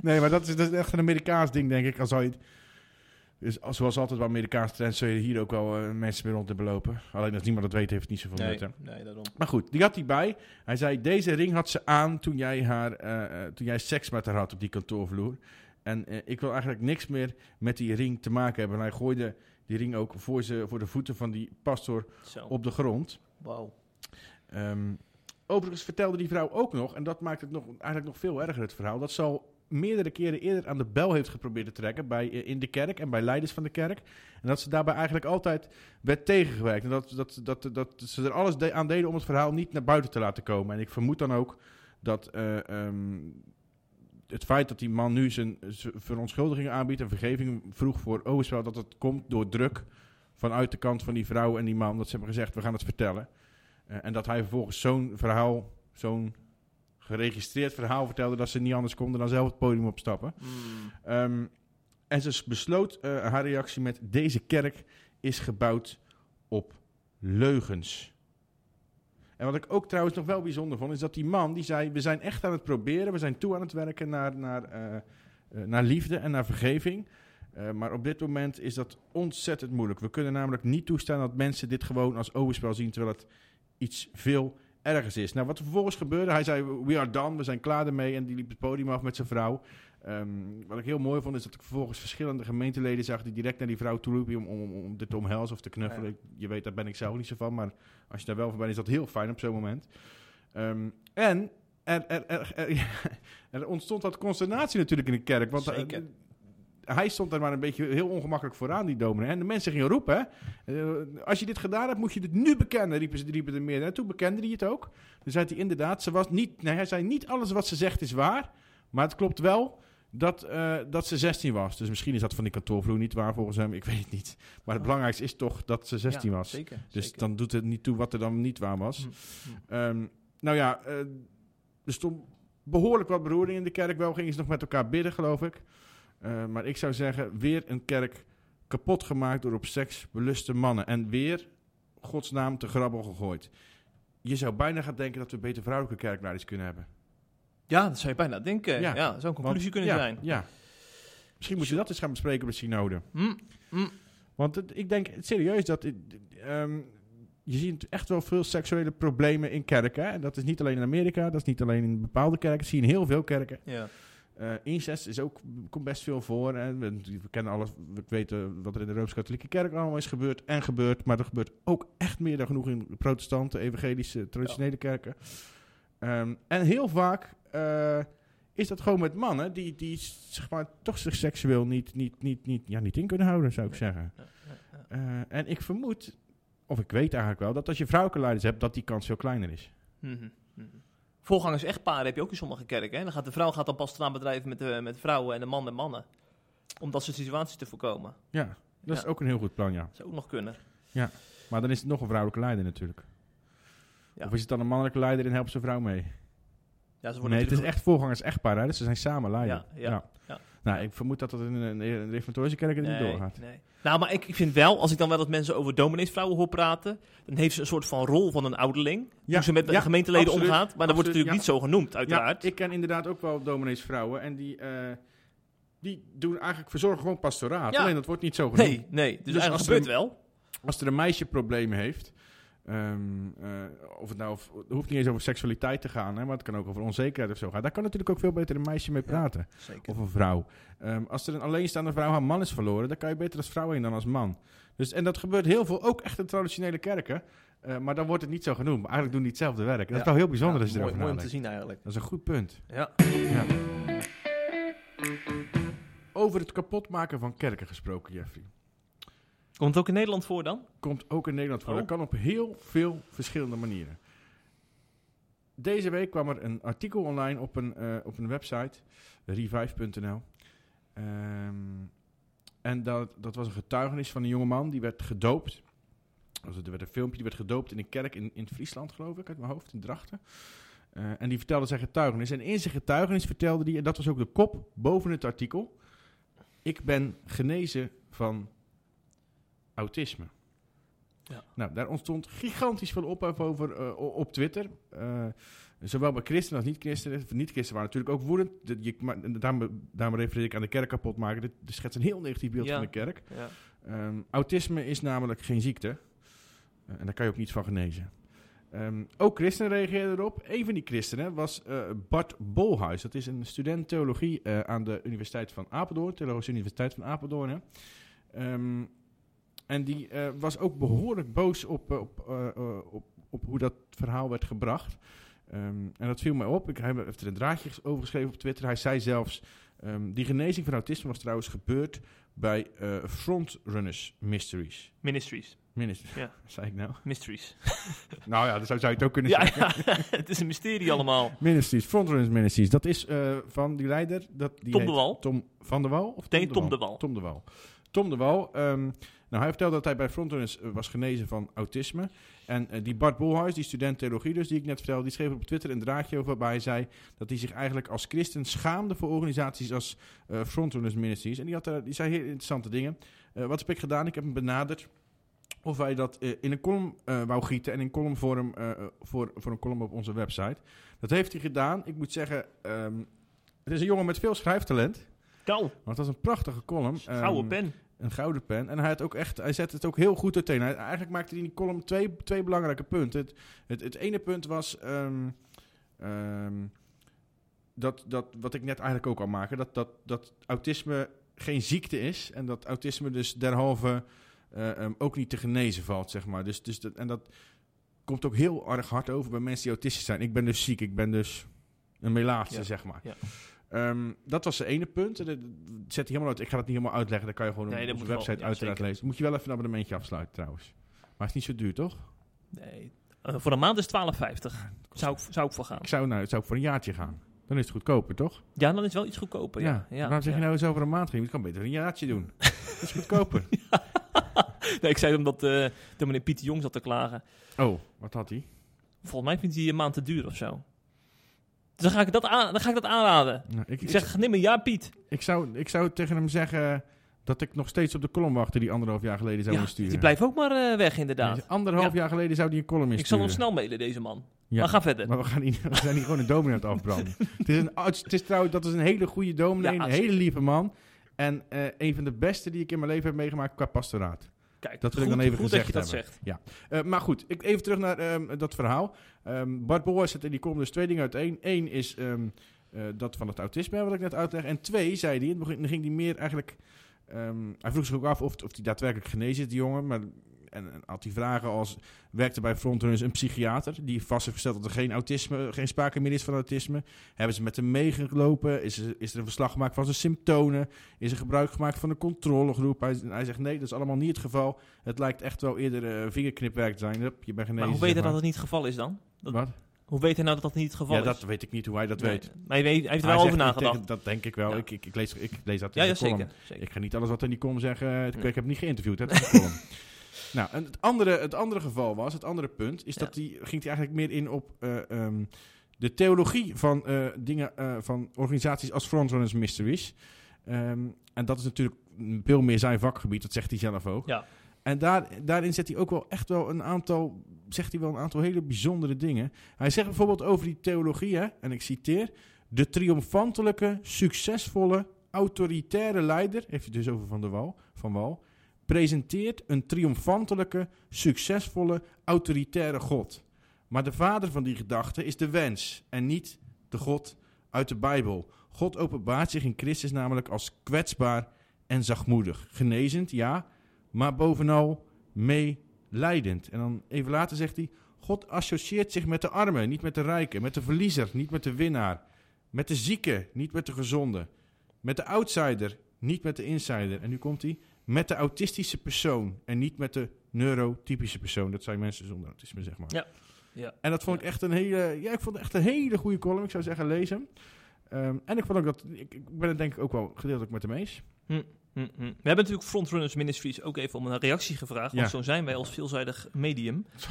Nee, maar dat is, dat is echt een Amerikaans ding, denk ik. Als zou je het- dus zoals altijd bij Amerikaanse trends zul je hier ook wel eh, mensen mee rond te belopen. Alleen als niemand dat weet, heeft het niet zoveel nee, nut. nee, daarom. Maar goed, die had hij bij. Hij zei, deze ring had ze aan toen jij, haar, eh, eh, toen jij seks met haar had op die kantoorvloer. En ik wil eigenlijk niks meer met die ring te maken hebben. En hij gooide die ring ook voor, ze, voor de voeten van die pastor Zo, op de grond. wauw. Ehm, overigens vertelde die vrouw ook nog, en dat maakt het nog, eigenlijk nog veel erger het verhaal, dat ze al meerdere keren eerder aan de bel heeft geprobeerd te trekken bij, eh, in de kerk en bij leiders van de kerk. En dat ze daarbij eigenlijk altijd werd tegengewerkt. En dat, dat, dat, dat, ze er alles aan deden om het verhaal niet naar buiten te laten komen. En ik vermoed dan ook dat eh, ehm, het feit dat die man nu zijn, verontschuldigingen aanbiedt en vergeving vroeg voor Oosterwel, dat het komt door druk vanuit de kant van die vrouw en die man. Dat ze hebben gezegd, we gaan het vertellen. Eh, en dat hij vervolgens zo'n verhaal, zo'n geregistreerd verhaal vertelde dat ze niet anders konden dan zelf het podium opstappen. Mm. En ze besloot eh, haar reactie met: Deze kerk is gebouwd op leugens. En wat ik ook trouwens nog wel bijzonder vond, is dat die man die zei: We zijn echt aan het proberen, we zijn toe aan het werken naar, naar, eh, naar liefde en naar vergeving. Maar op dit moment is dat ontzettend moeilijk. We kunnen namelijk niet toestaan dat mensen dit gewoon als overspel zien, terwijl het iets veel ergers is. Nou, wat er vervolgens gebeurde, hij zei: We are done, we zijn klaar ermee. En die liep het podium af met zijn vrouw. Ehm, wat ik heel mooi vond, is dat ik vervolgens verschillende gemeenteleden zag die direct naar die vrouw toe liepen om, om, om, om dit te omhelzen of te knuffelen. Ja. Je weet, daar ben ik zelf niet zo van, maar als je daar wel van bent, is dat heel fijn op zo'n moment. Ehm, en er, er, er, er, er ontstond wat consternatie natuurlijk in de kerk, want eh, Zeker. Hij stond daar maar een beetje heel ongemakkelijk vooraan, die dominee. En de mensen gingen roepen, eh, als je dit gedaan hebt, moet je dit nu bekennen, riepen, ze, riepen er meer. En toen bekende hij het ook. Dus zei hij inderdaad, ze was niet, nee, hij zei niet alles wat ze zegt is waar, maar het klopt wel dat, eh, dat ze 16 was. Dus misschien is dat van die kantoorvloer niet waar volgens hem, ik weet het niet. Maar het belangrijkste is toch dat ze 16 Ja, was. Zeker. Dus zeker. dan doet het niet toe wat er dan niet waar was. Hm, hm. Ehm, nou ja, eh, er stond behoorlijk wat beroering in de kerk. Wel gingen ze nog met elkaar bidden, geloof ik. Eh, maar ik zou zeggen, weer een kerk kapot gemaakt door op seks beluste mannen. En weer, Gods naam, te grabbel gegooid. Je zou bijna gaan denken dat we beter vrouwelijke kerkleiders kunnen hebben. Ja, dat zou je bijna denken. Ja, Ja, dat zou een conclusie Want- kunnen ja, zijn. Ja. Misschien moet je dat eens gaan bespreken de synode. Hm, hm. Want het- ik denk serieus dat... het- ehm, je ziet echt wel veel seksuele problemen in kerken. En dat is niet alleen in Amerika, dat is niet alleen in bepaalde kerken. Dat zie je in heel veel kerken. Ja. Eh, incest is ook, komt best veel voor. Hè? We, we kennen alles, we weten wat er in de Rooms-Katholieke Kerk allemaal is gebeurd en gebeurt. Maar er gebeurt ook echt meer dan genoeg in protestanten, evangelische, traditionele kerken. Ehm, en heel vaak eh, is dat gewoon met mannen die, die zeg maar, toch zich seksueel niet, niet, niet, niet, ja, niet in kunnen houden, zou ik zeggen. Ja, ja, ja. Eh, en ik vermoed, of ik weet eigenlijk wel, dat als je vrouwelijke leiders hebt, dat die kans veel kleiner is. Mhm. Voorgangers echtparen heb je ook in sommige kerken. Hè? Dan gaat de vrouw gaat dan pas aan bedrijven met de, met vrouwen en de man met mannen. Om dat soort situaties te voorkomen. Ja, dat is Ja. ook een heel goed plan, ja. Dat zou ook nog kunnen. Maar dan is het nog een vrouwelijke leider natuurlijk. Ja. Of is het dan een mannelijke leider en helpt zijn vrouw mee? Ja, ze worden Nee, het is echt voorgangers echtpaar, hè? dus ze zijn samen leider. Ja, ja, ja. Nou, ik vermoed dat dat in een, een reformatorische kerk er niet Nee, doorgaat. nee. Nou, maar ik, ik vind wel, als ik dan wel dat mensen over domineesvrouwen hoor praten, dan heeft ze een soort van rol van een ouderling. Ja, hoe ze met de ja, gemeenteleden absoluut, omgaat. Maar dan wordt natuurlijk niet zo genoemd, uiteraard. Ja, ik ken inderdaad ook wel domineesvrouwen en die, eh, die doen eigenlijk verzorgen gewoon pastoraat. Alleen dat wordt niet zo genoemd. nee, nee. Dus, Dus eigenlijk gebeurt wel. Als er een meisje problemen heeft, ehm, eh, of het nou of, het hoeft niet eens over seksualiteit te gaan, hè, maar het kan ook over onzekerheid of zo gaan. Daar kan natuurlijk ook veel beter een meisje mee praten. Zeker. Of een vrouw. Ehm, als er een alleenstaande vrouw haar man is verloren, dan kan je beter als vrouw heen dan als man. Dus, en dat gebeurt heel veel, ook echt in traditionele kerken. Eh, maar dan wordt het niet zo genoemd. Maar eigenlijk doen die hetzelfde werk. Dat is wel heel bijzonder Ja, als je mooi, mooi om te zien eigenlijk. Dat is een goed punt. Ja. Ja. Over het kapotmaken van kerken gesproken, Jeffrey. Komt het ook in Nederland voor dan? Komt ook in Nederland voor. Oh. Dat kan op heel veel verschillende manieren. Deze week kwam er een artikel online op een, eh, op een website, revive.nl. Ehm, en dat, dat was een getuigenis van een jongeman die werd gedoopt. Er werd een filmpje, die werd gedoopt in een kerk in, in Friesland, geloof ik, uit mijn hoofd, in Drachten. Eh, en die vertelde zijn getuigenis. En in zijn getuigenis vertelde hij, en dat was ook de kop boven het artikel: Ik ben genezen van autisme. Ja. Nou, daar ontstond gigantisch veel ophef over eh, op Twitter. Eh, Zowel bij christenen als niet-christenen. Niet-christenen waren natuurlijk ook woedend. De- je, maar, daarom, daarom refereer ik aan de kerk kapot maken. Dit dit schetst een heel negatief beeld Ja. van de kerk. Ja. Ehm, autisme is namelijk geen ziekte. Eh, en daar kan je ook niet van genezen. Ehm, ook christenen reageerden erop. Een van die christenen was Bart Bolhuis. Dat is een student theologie aan de Universiteit van Apeldoorn. Theologische Universiteit van Apeldoorn. Hè. En die eh, was ook behoorlijk boos op, eh, op, eh, op, op hoe dat verhaal werd gebracht. Ehm, en dat viel mij op. Ik, heeft er een draadje over geschreven op Twitter. Hij zei zelfs... ehm, die genezing van autisme was trouwens gebeurd bij eh, Frontrunners Mysteries. Ministries. Ministries, Ja. wat zei ik nou? Mysteries. Nou ja, dat zou, zou je het ook kunnen Ja, zeggen. ja, het is een mysterie allemaal. Ministries, Frontrunners Ministries. Dat is van die leider. Dat, die Tom de Wal. Tom van de Wal? Of Nee, Tom de Wal. Tom de Wal. Tom de Wal. Ehm, nou, hij vertelde dat hij bij Frontrunners eh, was genezen van autisme. En eh, die Bart Bolhuis, die student theologie dus, die ik net vertelde, die schreef op Twitter een draadje over waarbij hij zei dat hij zich eigenlijk als christen schaamde voor organisaties als eh Frontrunners Ministries. En die, had, daar- die zei heel interessante dingen. Wat heb ik gedaan? Ik heb hem benaderd of hij dat in een column eh, wou gieten en in columnvorm eh, voor, voor een column op onze website. Dat heeft hij gedaan. Ik moet zeggen, ehm, het is een jongen met veel schrijftalent. Kou. Maar het was een prachtige column. Gouden Ehm, pen. Een gouden pen. En hij, had ook echt, hij zette het ook heel goed uiteen. Hij, eigenlijk maakte hij in die column twee, twee belangrijke punten. Het, het, het ene punt was... ehm, ehm, dat, dat, wat ik net eigenlijk ook al maakte. Dat, dat, dat autisme geen ziekte is. En dat autisme dus derhalve ehm, ook niet te genezen valt, zeg maar. Dus, dus dat, en dat komt ook heel erg hard over bij mensen die autistisch zijn. Ik ben dus ziek. Ik ben dus een melaatse, Ja, zeg maar. ja. Ehm, dat was het ene punt. Dat zet helemaal uit. Ik ga het niet helemaal uitleggen. Dat kan je gewoon Nee, op dat onze wel. website Ja, uiteraard lezen. Moet je wel even een abonnementje afsluiten trouwens. Maar het is niet zo duur, toch? Nee. Eh, voor een maand is 12,50. Zou ik, zou ik voor gaan. Ik zou, nou, zou ook voor een jaartje gaan. Dan is het goedkoper, toch? Ja, dan is het wel iets goedkoper. Ja. Ja. Waarom zeg je nou eens over een maand ging? Je kan beter een jaartje doen. dat is goedkoper. Nee, ik zei omdat eh, de meneer Pieter Jong zat te klagen. Oh, wat had hij? Volgens mij vindt hij een maand te duur of zo. Dan ga ik dat, aan, dan ga ik dat aanraden. Nou, ik, Ik zeg, neem een jaar Piet. ik, zou, ik zou tegen hem zeggen dat ik nog steeds op de column wachtte die anderhalf jaar geleden zou Ja, moeten sturen. die blijft ook maar eh, weg inderdaad. Ja, Anderhalf Ja. jaar geleden zou die een column Ik zal insturen. hem snel mailen, deze man. Ja. Maar ga verder. Maar we, gaan niet, we zijn niet gewoon een dominee aan het afbranden. het, is een, het is trouwens, dat is een hele goede dominee, Ja, een hele lieve man. En eh, een van de beste die ik in mijn leven heb meegemaakt qua pastoraat. Kijk, dat wil ik dan even gezegd dat je dat hebben. zegt. Eh, maar goed, ik, even terug naar ehm, dat verhaal. Ehm, Bart Boers zet in die column dus twee dingen uiteen. Eén is ehm, eh, dat van het autisme, wat ik net uitleg. En twee, zei hij, in het begin dan ging hij meer eigenlijk... hij vroeg zich ook af of, of hij daadwerkelijk genezen is, die jongen. Maar, en, en had hij vragen als... Werkte bij Frontrunners een psychiater die vast heeft gesteld dat er geen autisme, geen sprake meer is van autisme. Hebben ze met hem meegelopen? Is er, is er een verslag gemaakt van zijn symptomen? Is er gebruik gemaakt van een controlegroep? Hij, hij zegt nee, dat is allemaal niet het geval. Het lijkt echt wel eerder eh, vingerknipwerk te zijn. Hup, je bent genezen. Maar hoe weet hij dat het niet het geval is dan? Dat- Wat? Hoe weet hij nou dat dat niet het geval Ja, is? dat weet ik niet hoe hij dat Nee, weet. Maar hij, heeft er wel over nagedacht. tegen- dat denk ik wel. Ja. Ik, ik, ik, lees, ik lees dat in Ja, de ja column. zeker. zeker. Ik ga niet alles wat in die column zeggen. eh, Ik, ik heb hem niet geïnterviewd. Hè, nou, en het andere, het andere geval was, het andere punt, is Ja. dat die, ging hij eigenlijk meer in op eh, ehm, de theologie van eh, dingen eh, van organisaties als Frontrunners Mysteries. Ehm, en dat is natuurlijk veel meer zijn vakgebied, dat zegt hij zelf ook. Ja. En daar, daarin zet hij ook wel echt wel een aantal, zegt hij wel een aantal hele bijzondere dingen. Hij zegt bijvoorbeeld over die theologie, hè, en ik citeer, de triomfantelijke, succesvolle, autoritaire leider, heeft hij dus over Van de Wal, van Wal, presenteert een triomfantelijke, succesvolle, autoritaire God. Maar de vader van die gedachte is de wens en niet de God uit de Bijbel. God openbaart zich in Christus namelijk als kwetsbaar en zachtmoedig. Genezend, ja, maar bovenal meelijdend. En dan even later zegt hij: God associeert zich met de armen, niet met de rijken, met de verliezer, niet met de winnaar, met de zieke, niet met de gezonde, met de outsider, niet met de insider. En nu komt hij: met de autistische persoon en niet met de neurotypische persoon. Dat zijn mensen zonder autisme, zeg maar. Ja. Ja. En dat vond ik echt een hele, ja, ik vond het echt een hele goede column. Ik zou zeggen, lees hem. Ehm, en ik vond ook dat, ik, ik ben het denk ik ook wel gedeeltelijk met hem eens. Hm, hm. We hebben natuurlijk Frontrunners Ministries ook even om een reactie gevraagd. Want Ja. zo zijn wij als veelzijdig medium.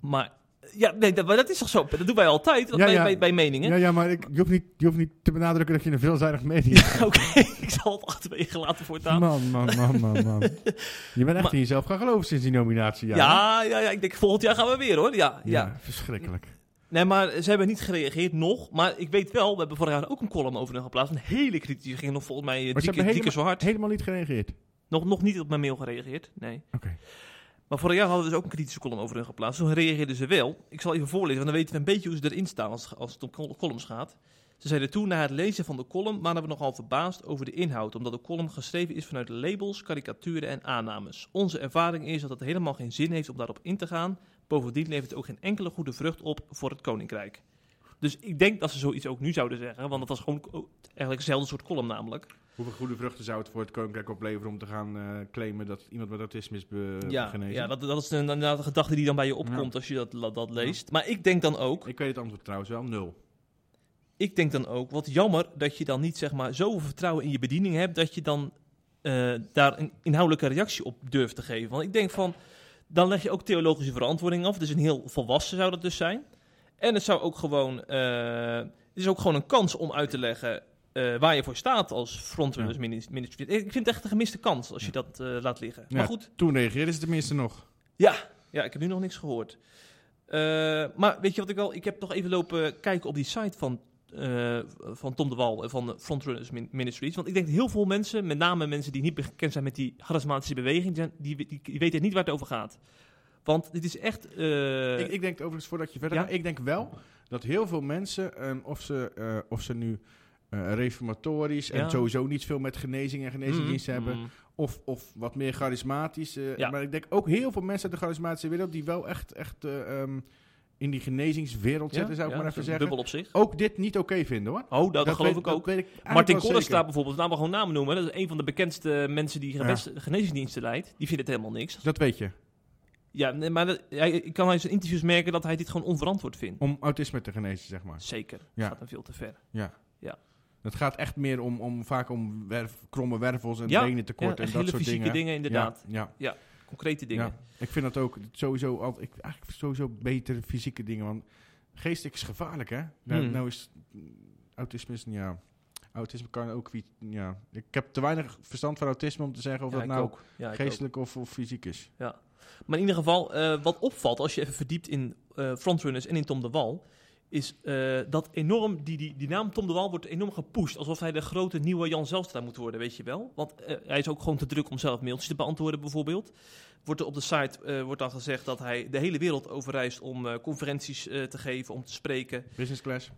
Maar ja, nee, dat, maar dat is toch zo? Dat doen wij altijd Ja, bij, ja. Bij, bij meningen. Ja, ja, maar ik, je, hoeft niet, je hoeft niet te benadrukken dat je een veelzijdig media Oké, ik zal het achterwege laten voortaan. Man, man, man, man, man. Je bent echt Maar- in jezelf gaan geloven sinds die nominatie. Ja, Ja, ja, ja, ik denk volgend jaar gaan we weer hoor. Ja, ja. Ja, verschrikkelijk. Nee, maar ze hebben niet gereageerd nog. Maar ik weet wel, we hebben vorig jaar ook een column over hun geplaatst. Een hele kritische, ging nog volgens mij eh, keer, hebben drie keer zo hard. Helemaal niet gereageerd. Nog, nog niet op mijn mail gereageerd, nee. Oké. Maar vorig jaar hadden we dus ook een kritische column over hun geplaatst. Toen reageerden ze wel. Ik zal even voorlezen, want dan weten we een beetje hoe ze erin staan als, als het om col- columns gaat. Ze zeiden toen, na het lezen van de column waren we nogal verbaasd over de inhoud, omdat de column geschreven is vanuit labels, karikaturen en aannames. Onze ervaring is dat het helemaal geen zin heeft om daarop in te gaan. Bovendien levert het ook geen enkele goede vrucht op voor het koninkrijk. Dus ik denk dat ze zoiets ook nu zouden zeggen, want dat was gewoon ook eigenlijk hetzelfde soort column namelijk. Hoeveel goede vruchten zou het voor het Koninkrijk opleveren om te gaan eh, claimen dat iemand met autisme is be ja, genezen? ja dat, dat is een, inderdaad een gedachte die dan bij je opkomt als je dat, dat, dat leest. Maar ik denk dan ook, Ik weet het antwoord trouwens wel, nul. ik denk dan ook, wat jammer dat je dan niet zeg maar zoveel vertrouwen in je bediening hebt dat je dan eh, daar een inhoudelijke reactie op durft te geven. Want ik denk van, dan leg je ook theologische verantwoording af. Dus een heel volwassen zou dat dus zijn. En het zou ook gewoon, eh, het is ook gewoon een kans om uit te leggen eh, waar je voor staat als frontrunners Ja. Ik vind het echt een gemiste kans als je dat eh, laat liggen. Ja. Maar goed, Toen reageerden ze tenminste nog. ja, ja, ik heb nu nog niks gehoord. Eh, maar weet je wat ik wel... Ik heb nog even lopen kijken op die site van, van Tom de Wal en van de Frontrunners Min- Ministries. Want ik denk dat heel veel mensen, met name mensen die niet bekend zijn met die charismatische beweging, die, die, die, die weten niet waar het over gaat. Want dit is echt... ik, ik denk overigens, voordat je verder ja? gaat, ik denk wel dat heel veel mensen, of, ze, of ze nu eh, reformatorisch en sowieso niet veel met genezing en genezingsdiensten mm, hebben, mm. of, of wat meer charismatisch. eh, Ja. Maar ik denk ook heel veel mensen uit de charismatische wereld die wel echt, echt eh, ehm, in die genezingswereld Ja, zitten, zou ik maar even dat zeggen. Dubbel op zich. Ook dit niet oké vinden hoor. Oh, dat, geloof weet- ik ook. ik Martin wel Koller zeker. staat bijvoorbeeld, laten we gewoon namen noemen. Dat is een van de bekendste mensen die genezingsdiensten leidt. Die vindt het helemaal niks. Dat weet je. Ja, nee, maar dat, hij, ik kan uit zijn interviews merken dat hij dit gewoon onverantwoord vindt. Om autisme te genezen, zeg maar. Zeker. Ja. Gaat hem veel te ver. Ja. Ja. Het gaat echt meer om, om vaak om werf, kromme wervels en Ja, benen tekort Ja, en dat hele soort fysieke dingen. dingen, inderdaad. Ja, Concrete dingen. ja. Ik vind dat ook sowieso altijd, ik, eigenlijk sowieso beter fysieke dingen. Want geestelijk is gevaarlijk, hè? Nou, Hmm. nou is autisme is, ja, autisme kan ook, wie- ja. Ik heb te weinig verstand van autisme om te zeggen of Ja, dat nou. Ja, geestelijk of, of fysiek is. Maar in ieder geval, eh, wat opvalt als je even verdiept in eh, frontrunners en in Tom de Wal, is eh, dat enorm, die, die, die naam Tom de Wal wordt enorm gepusht. Alsof hij de grote nieuwe Jan Zelstra moet worden, weet je wel. Want eh, hij is ook gewoon te druk om zelf mailtjes te beantwoorden, bijvoorbeeld. Wordt er op de site eh, wordt dan gezegd dat hij de hele wereld overreist om conferenties te geven, om te spreken. Business class.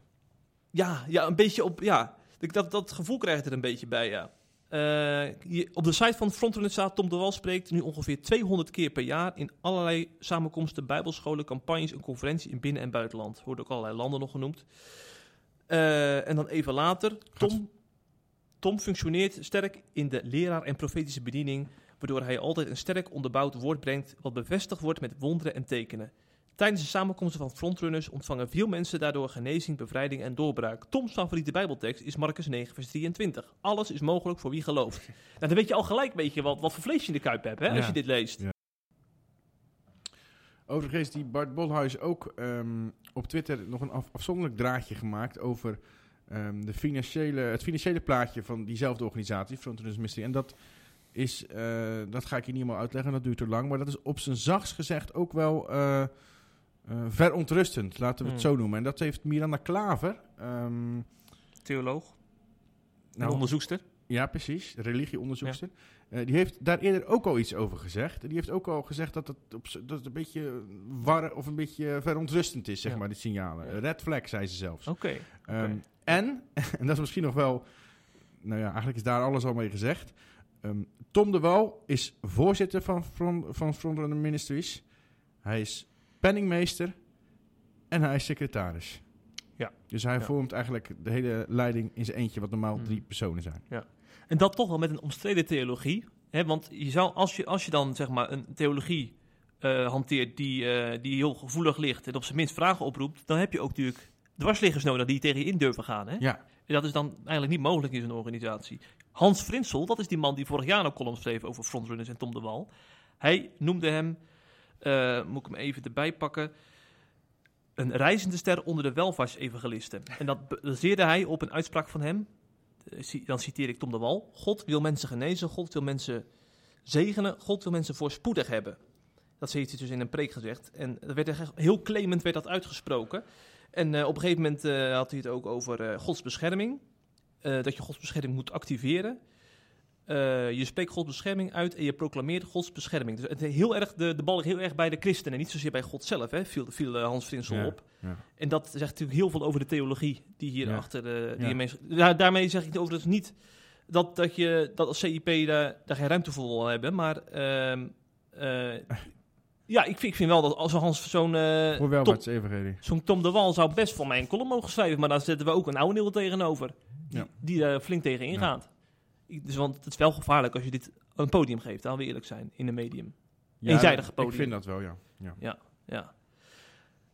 Ja, ja, een beetje op. Ja, dat, dat gevoel krijg je er een beetje bij, ja. Eh, hier- op de site van Frontrunners staat Tom de Wal spreekt nu ongeveer 200 keer per jaar in allerlei samenkomsten, bijbelscholen, campagnes en conferenties in binnen- en buitenland. Wordt ook allerlei landen nog genoemd. Eh, en dan even later, Tom, Tom functioneert sterk in de leraar- en profetische bediening, waardoor hij altijd een sterk onderbouwd woord brengt, wat bevestigd wordt met wonderen en tekenen. Tijdens de samenkomsten van frontrunners ontvangen veel mensen daardoor genezing, bevrijding en doorbraak. Toms favoriete bijbeltekst is Marcus 9, vers 23. Alles is mogelijk voor wie gelooft. Nou, dan weet je al gelijk weet je wat, wat voor vlees je in de kuip hebt, hè, als je dit leest. Ja. Overigens die Bart Bolhuis ook ehm, op Twitter nog een af- afzonderlijk draadje gemaakt over ehm, de financiële, het financiële plaatje van diezelfde organisatie, Frontrunners Mystery. En dat is, eh, dat ga ik hier niet helemaal uitleggen, dat duurt te lang. Maar dat is op zijn zachts gezegd ook wel eh, eh, verontrustend, laten we het Hmm. zo noemen. En dat heeft Miranda Klaver, ehm, Theoloog, nou, onderzoekster. ja, precies. Religieonderzoekster. Eh, die heeft daar eerder ook al iets over gezegd. Die heeft ook al gezegd dat het, op, dat het een beetje war of een beetje verontrustend is, zeg Ja. maar, die signalen. Ja. Red flag, zei ze zelfs. Oké. Ehm, en, en dat is misschien nog wel... Nou ja, eigenlijk is daar alles al mee gezegd. Ehm, Tom de Wal is voorzitter van, van Ministries. Hij is penningmeester en hij is secretaris. Ja. Dus hij Ja. vormt eigenlijk de hele leiding in zijn eentje, wat normaal Hmm. drie personen zijn. En dat toch wel met een omstreden theologie. Hè? Want je zou, als, je, als je dan zeg maar een theologie eh, hanteert die, eh, die heel gevoelig ligt en op zijn minst vragen oproept, dan heb je ook natuurlijk dwarsliggers nodig die tegen je in durven gaan. Hè? Ja. En dat is dan eigenlijk niet mogelijk in zo'n organisatie. Hans Frinsel, dat is die man die vorig jaar een column schreef over frontrunners en Tom de Wal. Hij noemde hem, eh, moet ik hem even erbij pakken, een reizende ster onder de welvaartsevangelisten. En dat baseerde hij op een uitspraak van hem. Eh, Dan citeer ik Tom de Wal. God wil mensen genezen, God wil mensen zegenen, God wil mensen voorspoedig hebben. Dat heeft hij dus in een preek gezegd. En dat werd heel claimend werd dat uitgesproken. En eh, op een gegeven moment had hij het ook over eh, Gods bescherming. Dat je Gods bescherming moet activeren. Eh, je spreekt Gods bescherming uit en je proclameert Gods bescherming. Dus het heel erg, de, de bal ligt heel erg bij de christenen, niet zozeer bij God zelf, hè, viel, viel eh, Hans Frinsel Ja, op. ja. En dat zegt natuurlijk heel veel over de theologie die hier Ja. achter de. Die daarmee zeg ik overigens niet dat, dat je dat als CIP daar, daar geen ruimte voor wil hebben. Maar ehm, eh, ja, ik vind, ik vind wel dat als Hans zo'n eh, wel Tom, zo'n Tom de Wal zou best voor mij een column mogen schrijven. Maar daar zetten we ook een oude Neel tegenover. Die, Ja. die flink tegen ingaat. Dus, want het is wel gevaarlijk als je dit een podium geeft, laten we eerlijk zijn, in een medium. Eenzijdig podium. Ik vind dat wel, ja. ja. Ja.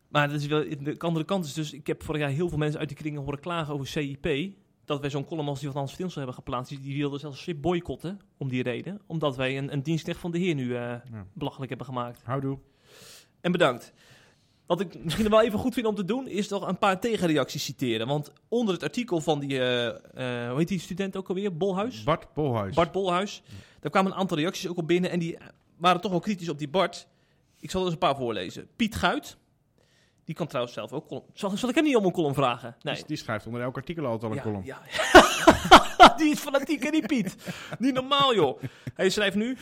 Maar dat is wel, de andere kant is dus, ik heb vorig jaar heel veel mensen uit die kringen horen klagen over CIP. Dat wij zo'n column als die van Hans Films hebben geplaatst, die, die wilden zelfs SIP boycotten om die reden. Omdat wij een, een dienstknecht van de Heer nu eh, Ja. belachelijk hebben gemaakt. Houdoe. En bedankt. Wat ik misschien wel even goed vind om te doen, is toch een paar tegenreacties citeren. Want onder het artikel van die, eh, hoe heet die student ook alweer? Bolhuis? Bart Bolhuis. Bart Bolhuis. Daar kwamen een aantal reacties ook op binnen en die waren toch wel kritisch op die Bart. Ik zal er eens een paar voorlezen. Piet Guit. Die kan trouwens zelf ook column. Zal, zal ik hem niet om een column vragen? Nee. Die, die schrijft onder elk artikel altijd al een Ja, column. ja. die is fanatiek en die Piet. Niet normaal joh. Hij schrijft nu...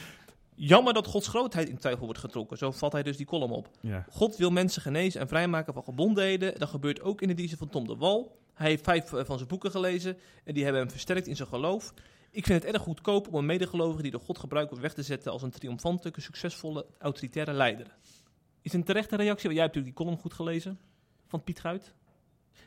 Jammer dat Gods grootheid in twijfel wordt getrokken. Zo vat hij dus die column op. Ja. God wil mensen genezen en vrijmaken van gebondenheden. Dat gebeurt ook in de diensten van Tom de Wal. Hij heeft vijf eh, van zijn boeken gelezen en die hebben hem versterkt in zijn geloof. Ik vind het erg goedkoop om een medegelovige die door God gebruikt wordt weg te zetten als een triomfantelijke, succesvolle, autoritaire leider. Is een terechte reactie? Want Jij hebt natuurlijk die column goed gelezen van Piet Guit.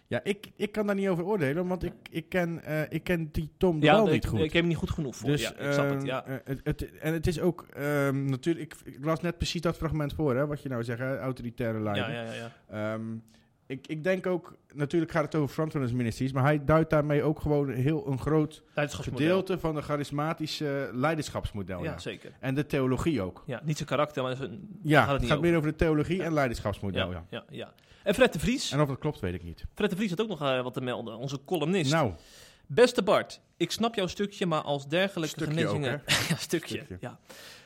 Ja, ik, ik kan daar niet over oordelen, want ik, ik, ken, eh, ik ken die Tom Ja, ik, niet goed. ik heb hem niet goed genoeg voor. dus, ja, ik snap het. ehm, Ja. eh, het, het- en het is ook ehm, natuurlijk, ik, ik las net precies dat fragment voor, hè, wat je nou zegt, hè, autoritaire leider. Ja, ja, ja, ja. Ehm, ik, ik denk ook, natuurlijk gaat het over frontrunners ministries, maar hij duidt daarmee ook gewoon heel een groot gedeelte van de charismatische leiderschapsmodel. Ja, Ja. zeker. En de theologie ook. Ja, niet zijn karakter, maar zijn... Ja, gaat het het gaat over. meer over de theologie Ja. en leiderschapsmodel. Ja, ja, ja. En Fred de Vries. En of dat klopt, weet ik niet. Fred de Vries had ook nog eh, wat te melden. Onze columnist. Nou, Beste Bart, ik snap jouw stukje, maar als dergelijke Stukje genezingen... ook, ja, stukje, Stukje. ja.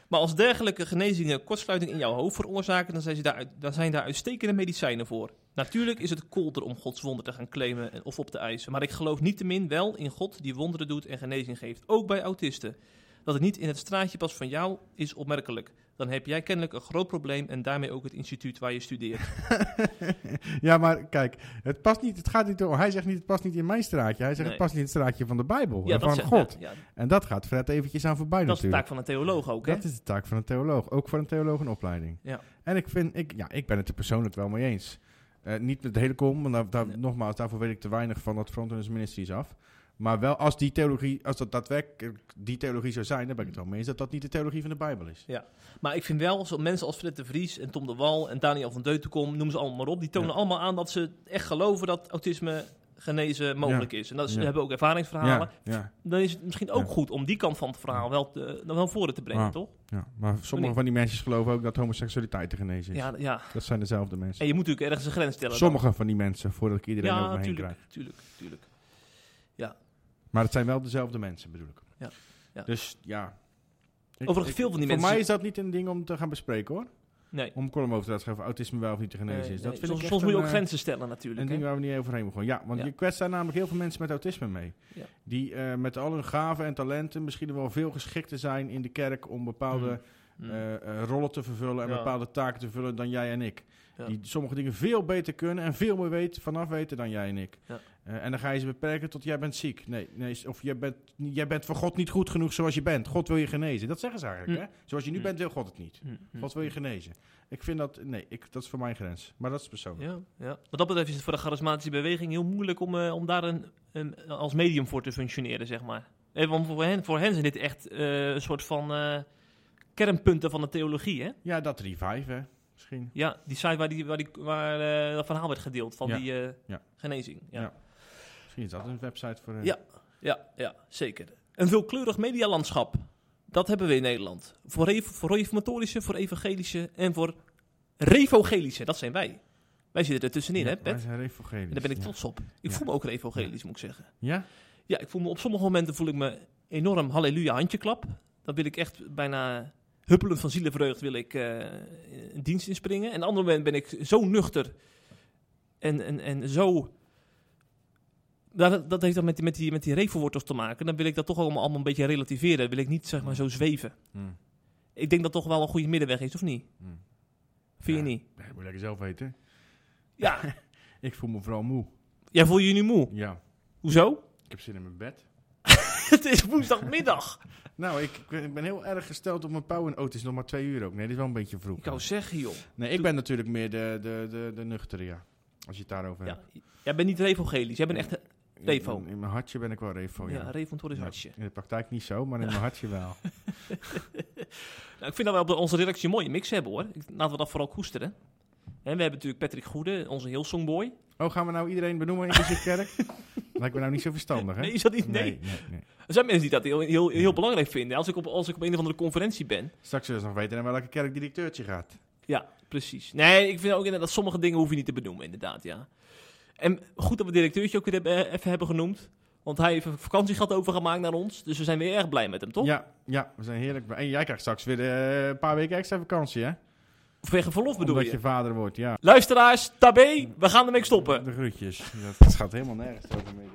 Maar als dergelijke genezingen kortsluiting in jouw hoofd veroorzaken, dan zijn, ze daar, dan zijn daar uitstekende medicijnen voor. Natuurlijk is het kolder om Gods wonder te gaan claimen en- of op te eisen. Maar ik geloof niettemin wel in God die wonderen doet en genezing geeft. Ook bij autisten. Dat het niet in het straatje past van jou is opmerkelijk. Dan heb jij kennelijk een groot probleem en daarmee ook het instituut waar je studeert. ja, maar kijk, het, past niet, het gaat niet om. Hij zegt niet, het past niet in mijn straatje. Hij zegt, Nee. het past niet in het straatje van de Bijbel. Ja, en van zegt- God. ja, ja, En dat gaat Fred eventjes aan voorbij dat is de natuurlijk. taak van een theoloog ook, hè? Dat is de taak van een theoloog. Ook voor een theoloog een opleiding. Ja. En ik vind, ik, ja, ik ben het er persoonlijk wel mee eens. Eh, niet met de hele kom, want daar, daar- Nee. nogmaals, daarvoor weet ik te weinig van dat Frontrunners Ministries af. Maar wel als die theologie, als dat daadwerkelijk die theologie zou zijn, dan ben ik het wel mee eens dat dat niet de theologie van de Bijbel is. Maar ik vind wel, zo mensen als Fred de Vries en Tom de Wal en Daniel van Deutenkom, noem ze allemaal maar op, die tonen Ja. allemaal aan dat ze echt geloven dat autisme genezen mogelijk is. En dat is, ze Ja. hebben ook ervaringsverhalen. Ja, ja, Dan is het misschien ook Ja. goed om die kant van het verhaal wel, te, wel voren te brengen, Ja. toch? ja. Maar sommige van die mensen geloven ook dat homoseksualiteit te genezen is. Ja, ja. Dat zijn dezelfde mensen. En je moet natuurlijk ergens een grens stellen. dan. Sommige van die mensen, voordat ik iedereen over Ja, me heen tuurlijk, krijg. tuurlijk, tuurlijk. Maar het zijn wel dezelfde mensen, bedoel ik. Ja, ja. Dus ja. Ik- Overigens, veel van die voor mensen- mij is dat niet een ding om te gaan bespreken hoor. Nee. Om column over te laten schrijven, autisme wel of niet te genezen Nee, is. Dat nee. vind soms ik soms moet je ook eh, grenzen stellen natuurlijk. Een ding waar we niet overheen mogen. Ja, want Ja. je kwetst daar namelijk heel veel mensen met autisme mee. Ja. Die eh, met al hun gaven en talenten misschien wel veel geschikter zijn in de kerk om bepaalde Mm. eh, eh, rollen te vervullen en Ja. bepaalde taken te vervullen dan jij en ik. Ja. Die sommige dingen veel beter kunnen en veel meer weten, vanaf weten dan jij en ik. Ja. Eh, en dan ga je ze beperken tot jij bent ziek. Nee, nee of jij bent, jij bent voor God niet goed genoeg zoals je bent. God wil je genezen. Dat zeggen ze eigenlijk. Mm. Hè? Zoals je nu Mm. bent, wil God het niet. Mm, God wil je genezen. Ik vind dat, nee, ik, dat is voor mijn grens. Maar dat is persoonlijk. Ja, ja. Wat dat betreft is het voor de charismatische beweging heel moeilijk om, eh, om daar een, een, als medium voor te functioneren, zeg maar. Eh, want voor hen, voor hen zijn dit echt een soort van kernpunten van de theologie, hè? Ja, dat revive, hè? Misschien. Ja, die site waar, die, waar, die, waar eh, dat verhaal werd gedeeld van Ja. die eh, Ja. genezing. Ja. Ja. Misschien is dat een website voor... eh, Ja. Ja, ja, zeker. Een veelkleurig medialandschap. Dat hebben we in Nederland. Voor, rev- voor reformatorische, voor evangelische en voor revogelische. Dat zijn wij. Wij zitten er tussenin, hè, Pet? wij zijn revogelisch. En daar ben ik trots op. Ik voel me ook revogelisch, moet ik zeggen. Ja? Ja, ik voel me op sommige momenten voel ik me enorm halleluja handjeklap. Dan wil ik echt bijna huppelend van zielenvreugd wil ik eh, een dienst inspringen. En op een ander moment ben ik zo nuchter en, en, en zo... Dat, dat heeft dan met die, met die, met die revelwortels te maken. Dan wil ik dat toch allemaal, allemaal een beetje relativeren. Dan wil ik niet zeg maar zo zweven. Hmm. Ik denk dat toch wel een goede middenweg is, of niet? Hmm. Vind je niet? Nee, moet je lekker zelf weten. Ja, Ik voel me vooral moe. jij voel je nu moe. Ja. Hoezo? Ik heb zin in mijn bed. het is woensdagmiddag. Nou, ik, ik ben- heel erg gesteld op mijn pauw. En oh, het is nog maar twee uur ook. Nee, dit is wel een beetje vroeg. Ik wou zeggen, joh. Nee, ik ben natuurlijk meer de, de, de, de nuchtere, ja. Als je het daarover Ja, hebt. jij bent niet revogelisch. Jij bent echt... een- revo. In, in mijn hartje ben ik wel revo, ja, ja. revo is hartje. In de praktijk niet zo, maar in mijn hartje wel. Nou, ik vind dat we op onze redactie een mooie mix hebben, hoor. Ik- Laten we dat vooral koesteren. En we hebben natuurlijk Patrick Goede, onze heel songboy. Oh, gaan we nou iedereen benoemen in deze kerk? Lijkt me nou niet zo verstandig, hè? Nee, is dat niet? Nee. nee, nee, nee. Er zijn mensen die dat heel, heel, heel belangrijk vinden. Als ik, op, als ik op een of andere conferentie ben. Straks zullen ze nog weten naar welke kerk directeurtje gaat. Ja, precies. Nee, ik vind ook inderdaad dat sommige dingen hoef je niet te benoemen, inderdaad, ja. En goed dat we directeurtje ook weer hebben, even hebben genoemd. Want hij heeft een vakantiegeld overgemaakt naar ons. Dus we zijn weer erg blij met hem, toch? Ja, ja, we zijn heerlijk. blij. En jij krijgt straks weer eh, een paar weken extra vakantie, hè? Vanwege verlof bedoel Omdat je? je vader wordt, ja. Luisteraars, tabé, we gaan ermee stoppen. De groetjes. Dat gaat helemaal nergens over mee.